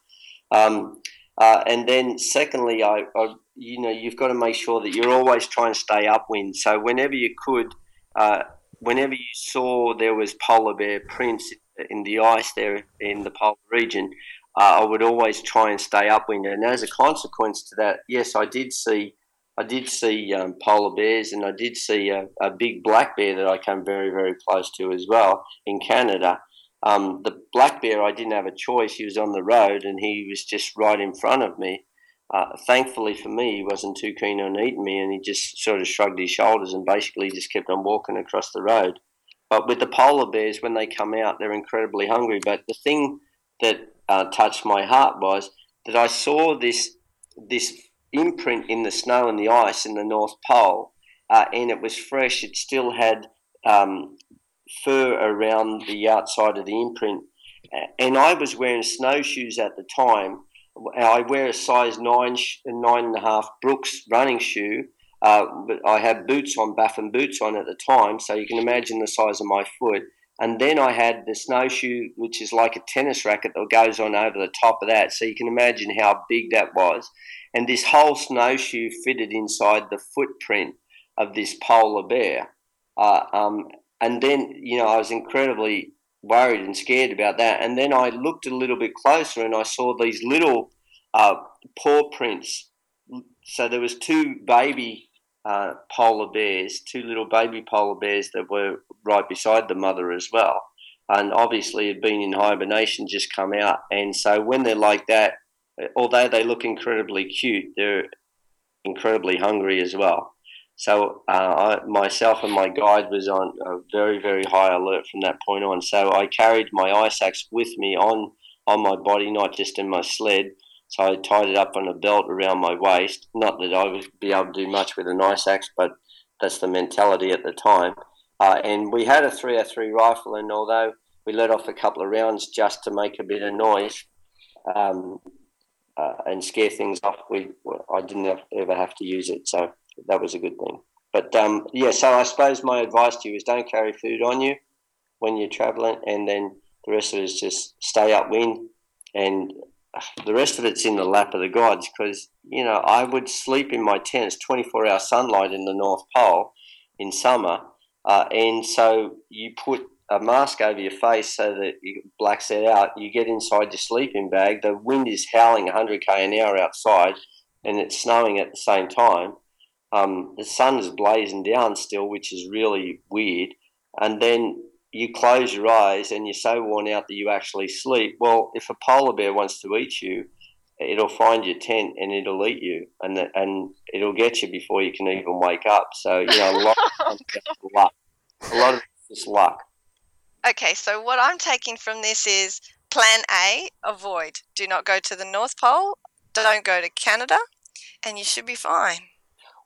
Um, uh, and then, secondly, I, I, you know you've got to make sure that you're always trying to stay upwind. So whenever you could, uh, whenever you saw there was polar bear prints in the ice there in the polar region, uh, I would always try and stay upwind. And as a consequence to that, yes, I did see I did see um, polar bears and I did see a, a, big black bear that I came very, very close to as well in Canada. Um, the black bear, I didn't have a choice. He was on the road and he was just right in front of me. Uh, thankfully for me, he wasn't too keen on eating me and he just sort of shrugged his shoulders and basically just kept on walking across the road. But with the polar bears, when they come out, they're incredibly hungry. But the thing that uh, touched my heart was that I saw this this imprint in the snow and the ice in the North Pole, uh, and it was fresh. It still had um, fur around the outside of the imprint. And I was wearing snowshoes at the time. I wear a size nine, nine and a half Brooks running shoe, uh, but I had boots on, Baffin boots on at the time, so you can imagine the size of my foot. And then I had the snowshoe, which is like a tennis racket that goes on over the top of that. So you can imagine how big that was. And this whole snowshoe fitted inside the footprint of this polar bear. Uh, um, and then, you know, I was incredibly worried and scared about that. And then I looked a little bit closer and I saw these little uh, paw prints. So there was two baby uh, polar bears, two little baby polar bears that were right beside the mother as well. And obviously had been in hibernation, just come out. And so when they're like that, although they look incredibly cute, they're incredibly hungry as well. So uh, I, myself and my guide was on a very very high alert from that point on. So I carried my ice axe with me on on my body, not just in my sled, So I tied it up on a belt around my waist. Not that I would be able to do much with an ice axe, but that's the mentality at the time. Uh, and we had a 303 rifle, and although we let off a couple of rounds just to make a bit of noise um, uh, and scare things off, we I didn't have, ever have to use it, so that was a good thing. But um, yeah, so I suppose my advice to you is don't carry food on you when you're traveling, and then the rest of it is just stay upwind, and the rest of it's in the lap of the gods. Because you know, I would sleep in my tent. It's 24 hour sunlight in the North Pole in summer, uh, and so you put a mask over your face so that it blacks it out. You get inside your sleeping bag. The wind is howling 100 k an hour outside, and it's snowing at the same time. Um, the sun is blazing down still, which is really weird. And then you close your eyes and you're so worn out that you actually sleep. Well, if a polar bear wants to eat you, it'll find your tent and it'll eat you, and and it'll get you before you can even wake up. So you know, a lot of luck. A lot of it's just luck. Okay, so what I'm taking from this is plan A: avoid. Do not go to the North Pole. Don't go to Canada, and you should be fine.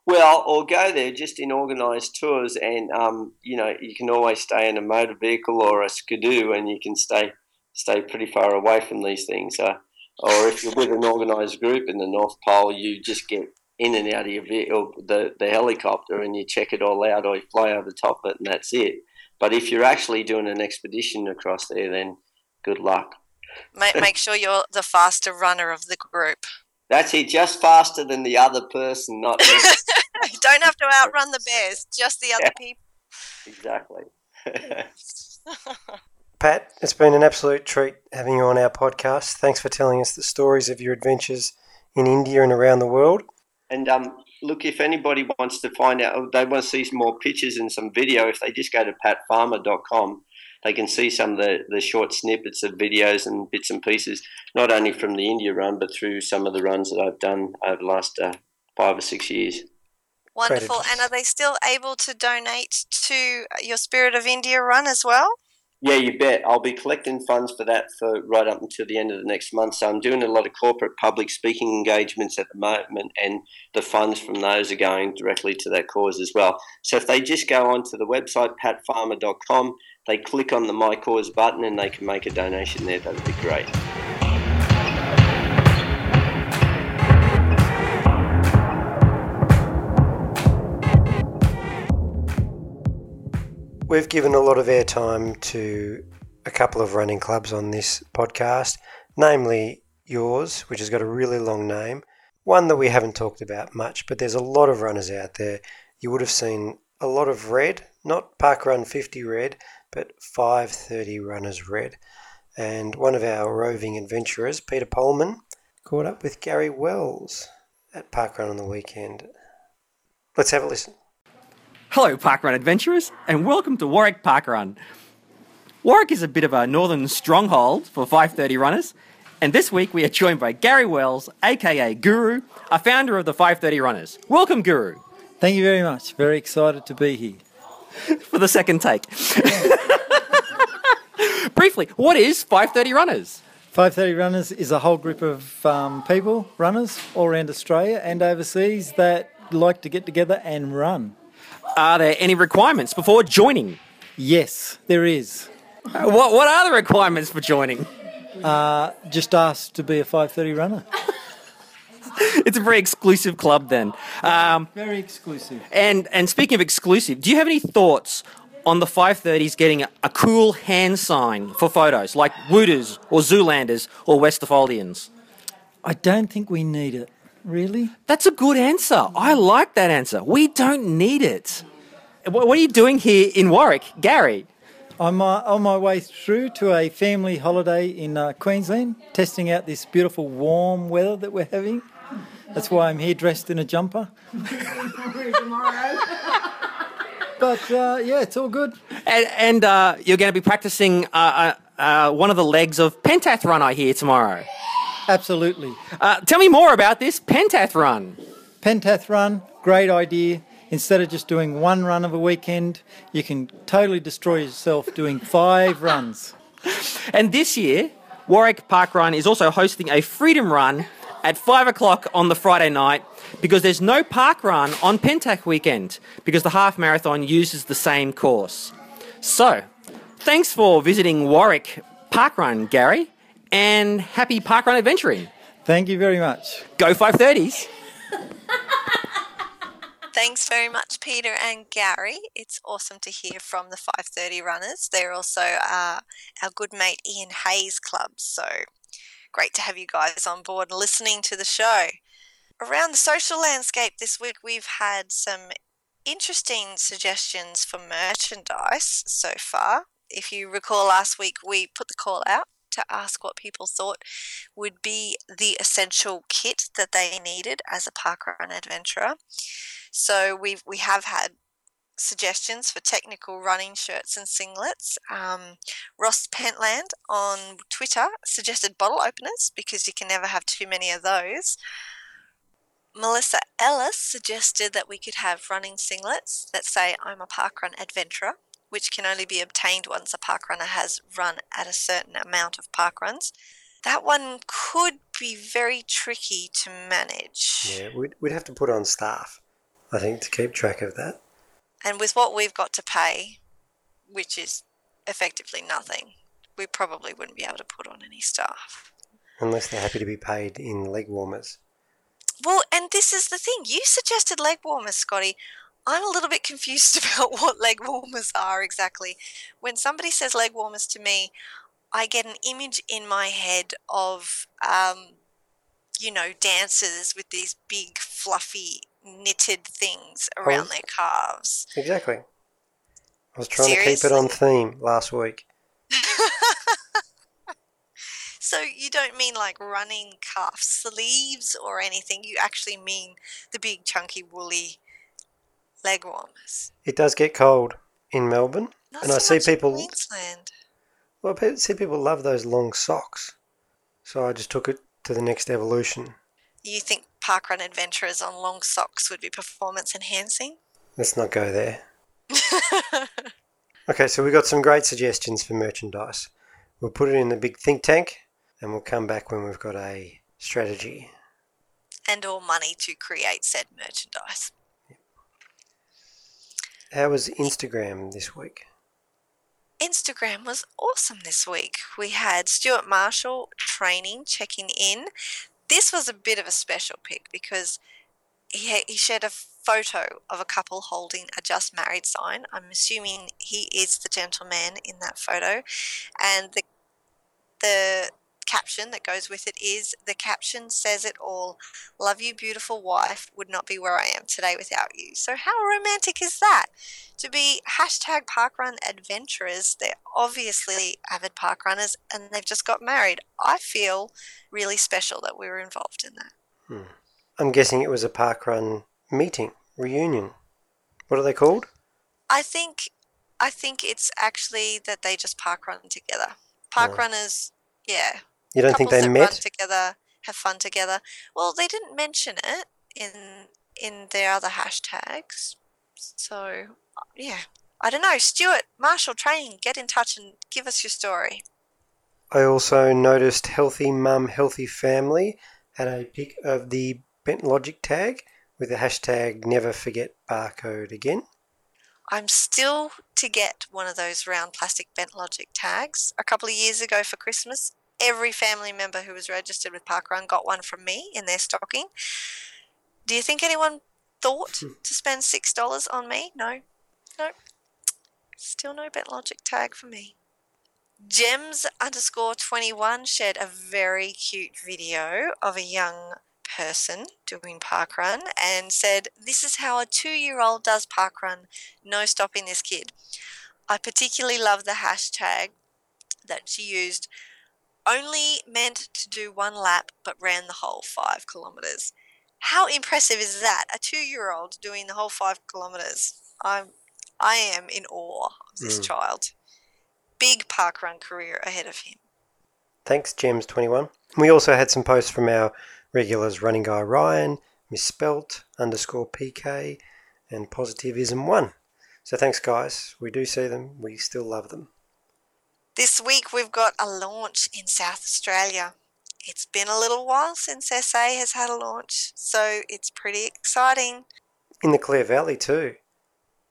Well, or go there just in organised tours, and um, you know you can always stay in a motor vehicle or a skidoo, and you can stay stay pretty far away from these things. Uh, or if you're with an organised group in the North Pole, you just get in and out of your vehicle, the the helicopter, and you check it all out, or you fly over the top of it, and that's it. But if you're actually doing an expedition across there, then good luck. Make, make sure you're the faster runner of the group. That's it, just faster than the other person, not you don't have to outrun the bears, just the other people. Exactly. Pat, it's been an absolute treat having you on our podcast. Thanks for telling us the stories of your adventures in India and around the world. And um, look, if anybody wants to find out, they want to see some more pictures and some video, if they just go to patfarmer.com, they can see some of the, the short snippets of videos and bits and pieces, not only from the India run, but through some of the runs that I've done over the last uh, five or six years. Wonderful. And are they still able to donate to your Spirit of India run as well? Yeah, you bet. I'll be collecting funds for that for right up until the end of the next month. So I'm doing a lot of corporate public speaking engagements at the moment, and the funds from those are going directly to that cause as well. So if they just go onto the website patfarmer.com, they click on the My Cause button, and they can make a donation there. That would be great. We've given a lot of airtime to a couple of running clubs on this podcast, namely yours, which has got a really long name, one that we haven't talked about much, but there's a lot of runners out there. You would have seen a lot of red, not Parkrun 50 red, but 530 runners red. And one of our roving adventurers, Peter Pohlman, caught up with Garry Wells at Parkrun on the weekend. Let's have a listen. Hello, Parkrun adventurers, and welcome to Warwick Parkrun. Warwick is a bit of a northern stronghold for 530 runners, and this week we are joined by Garry Wells, aka Guru, a founder of the 530 Runners. Welcome, Guru. Thank you very much. Very excited to be here. for the second take. Briefly, what is 530 Runners? 530 Runners is a whole group of um, people, runners all around Australia and overseas that like to get together and run. Are there any requirements before joining? Yes, there is. Uh, what, what are the requirements for joining? Uh, just ask to be a 530 runner. it's a very exclusive club then. Um, very exclusive. And, and speaking of exclusive, do you have any thoughts on the 530s getting a, a cool hand sign for photos, like Wooters or Zoolanders or Westerfoldians? I don't think we need it. Really? That's a good answer. I like that answer. We don't need it. What are you doing here in Warwick, Garry? I'm uh, on my way through to a family holiday in uh, Queensland, testing out this beautiful warm weather that we're having. That's why I'm here dressed in a jumper. but uh, yeah, it's all good. And, and uh, you're going to be practicing uh, uh, one of the legs of Pentath Run, I hear, tomorrow. Absolutely. Uh, tell me more about this Pentath run. Pentath run, great idea. Instead of just doing one run of a weekend, you can totally destroy yourself doing five runs. And this year, Warwick Park Run is also hosting a freedom run at 5 o'clock on the Friday night because there's no park run on Pentac weekend because the half marathon uses the same course. So, thanks for visiting Warwick Park Run, Garry, and happy park run adventuring. Thank you very much. Go 530s. Thanks very much, Peter and Garry. It's awesome to hear from the 5:30 runners. They're also uh, our good mate Ian Hayes Club. So great to have you guys on board and listening to the show. Around the social landscape this week, we've had some interesting suggestions for merchandise so far. If you recall last week, we put the call out to ask what people thought would be the essential kit that they needed as a parkrun adventurer. So we we have had suggestions for technical running shirts and singlets. Um, Ross Pentland on Twitter suggested bottle openers because you can never have too many of those. Melissa Ellis suggested that we could have running singlets that say I'm a parkrun adventurer, which can only be obtained once a parkrunner has run at a certain amount of parkruns. That one could be very tricky to manage. Yeah, we'd, we'd have to put on staff, I think, to keep track of that. And with what we've got to pay, which is effectively nothing, we probably wouldn't be able to put on any staff. Unless they're happy to be paid in leg warmers. Well, and this is the thing. You suggested leg warmers, Scotty. I'm a little bit confused about what leg warmers are exactly. When somebody says leg warmers to me, I get an image in my head of, um, you know, dancers with these big, fluffy, knitted things around Oh. their calves. Exactly. I was trying to keep it on theme last week. So you don't mean like running calf sleeves or anything. You actually mean the big, chunky, woolly leg warmers. It does get cold in Melbourne, Not and I so see much in people. Queensland. Well, I see people love those long socks, so I just took it to the next evolution. You think parkrun adventurers on long socks would be performance enhancing? Let's not go there. Okay, so we've got some great suggestions for merchandise. We'll put it in the big think tank, and we'll come back when we've got a strategy. and or money to create said merchandise. How was Instagram this week? Instagram was awesome this week. We had Stuart Marshall training checking in. This was a bit of a special pick because he, he shared a photo of a couple holding a just married sign. I'm assuming he is the gentleman in that photo. And the, the caption that goes with it is the caption says it all Love you, beautiful wife, would not be where I am today without you. So, how romantic is that? To be hashtag parkrun adventurers, they're obviously avid parkrunners and they've just got married. I feel really special that we were involved in that. hmm. I'm guessing it was a parkrun meeting, reunion. What are they called? I think I think it's actually that they just parkrun together. Parkrunners, yeah. You don't think they that run met? together, have fun together. Well, they didn't mention it in in their other hashtags. So, yeah. I don't know. Stuart, Marshall Training, get in touch and give us your story. I also noticed Healthy Mum, Healthy Family had a pic of the Bent Logic tag with the hashtag Never Forget Barcode again. I'm still to get one of those round plastic Bent Logic tags. A couple of years ago for Christmas, every family member who was registered with Parkrun got one from me in their stocking. Do you think anyone thought hmm. to spend six dollars on me? No, no. Still no Bent Logic tag for me. Gems underscore 21 shared a very cute video of a young person doing parkrun and said, This is how a two year old does parkrun. No stopping this kid. I particularly love the hashtag that she used only meant to do one lap but ran the whole five kilometres. How impressive is that? A two year old doing the whole five kilometres. I'm I am in awe of this Mm. child. Big parkrun career ahead of him. Thanks, Gems21. We also had some posts from our regulars Running Guy Ryan, Misspelt underscore PK, and Positivism1. So thanks, guys. We do see them. We still love them. This week we've got a launch in South Australia. it's been a little while since SA has had a launch, so it's pretty exciting. In the Clare Valley, too.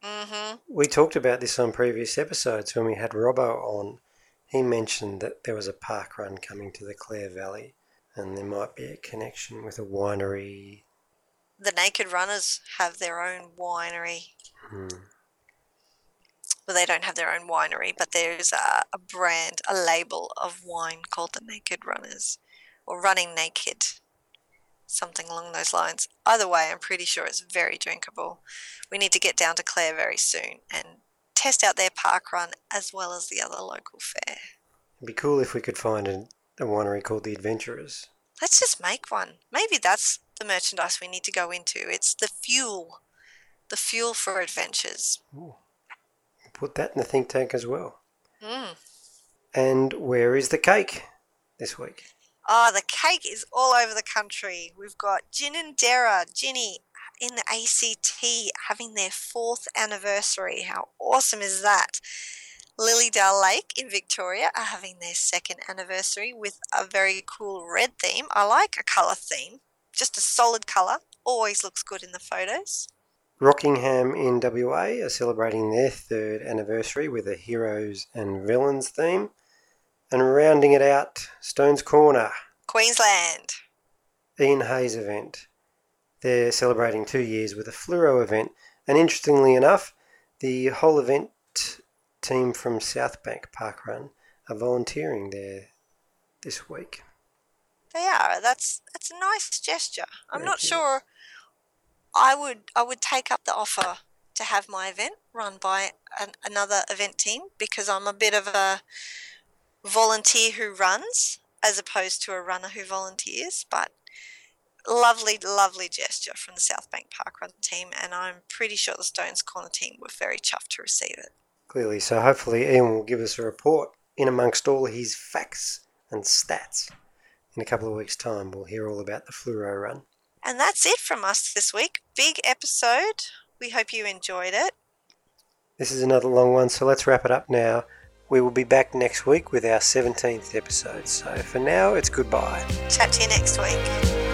hmm We talked about this on previous episodes when we had Robbo on. He mentioned that there was a park run coming to the Clare Valley and there might be a connection with a winery. The Naked Runners have their own winery. Hmm. Well, they don't have their own winery, but there's a, a brand, a label of wine called the Naked Runners or Running Naked, something along those lines. Either way, I'm pretty sure it's very drinkable. We need to get down to Clare very soon and test out their park run as well as the other local fair. It'd be cool if we could find a, a winery called the Adventurers. Let's just make one. Maybe that's the merchandise we need to go into. It's the fuel, the fuel for adventures. Put that in the think tank as well. Mm. And where is the cake this week? Oh, the cake is all over the country. We've got Ginninderra, Ginny in the ACT having their fourth anniversary. How awesome is that? Lilydale Lake in Victoria are having their second anniversary with a very cool red theme. I like a colour theme, just a solid colour. Always looks good in the photos. Rockingham in WA are celebrating their third anniversary with a heroes and villains theme. And rounding it out, Stones Corner, Queensland. Ian Hayes event. They're celebrating two years with a fluoro event. And interestingly enough, the whole event team from Southbank Park Run are volunteering there this week. They are. That's that's a nice gesture. I'm Thank not you. sure. I would I would take up the offer to have my event run by an, another event team because I'm a bit of a volunteer who runs as opposed to a runner who volunteers. But lovely, lovely gesture from the South Bank Park Run team, and I'm pretty sure the Stones Corner team were very chuffed to receive it. Clearly, so hopefully Ian will give us a report in amongst all his facts and stats. In a couple of weeks' time, we'll hear all about the fluoro run. And that's it from us this week. Big episode. We hope you enjoyed it. This is another long one, so let's wrap it up now. We will be back next week with our 17th episode. So for now, it's goodbye. Chat to you next week.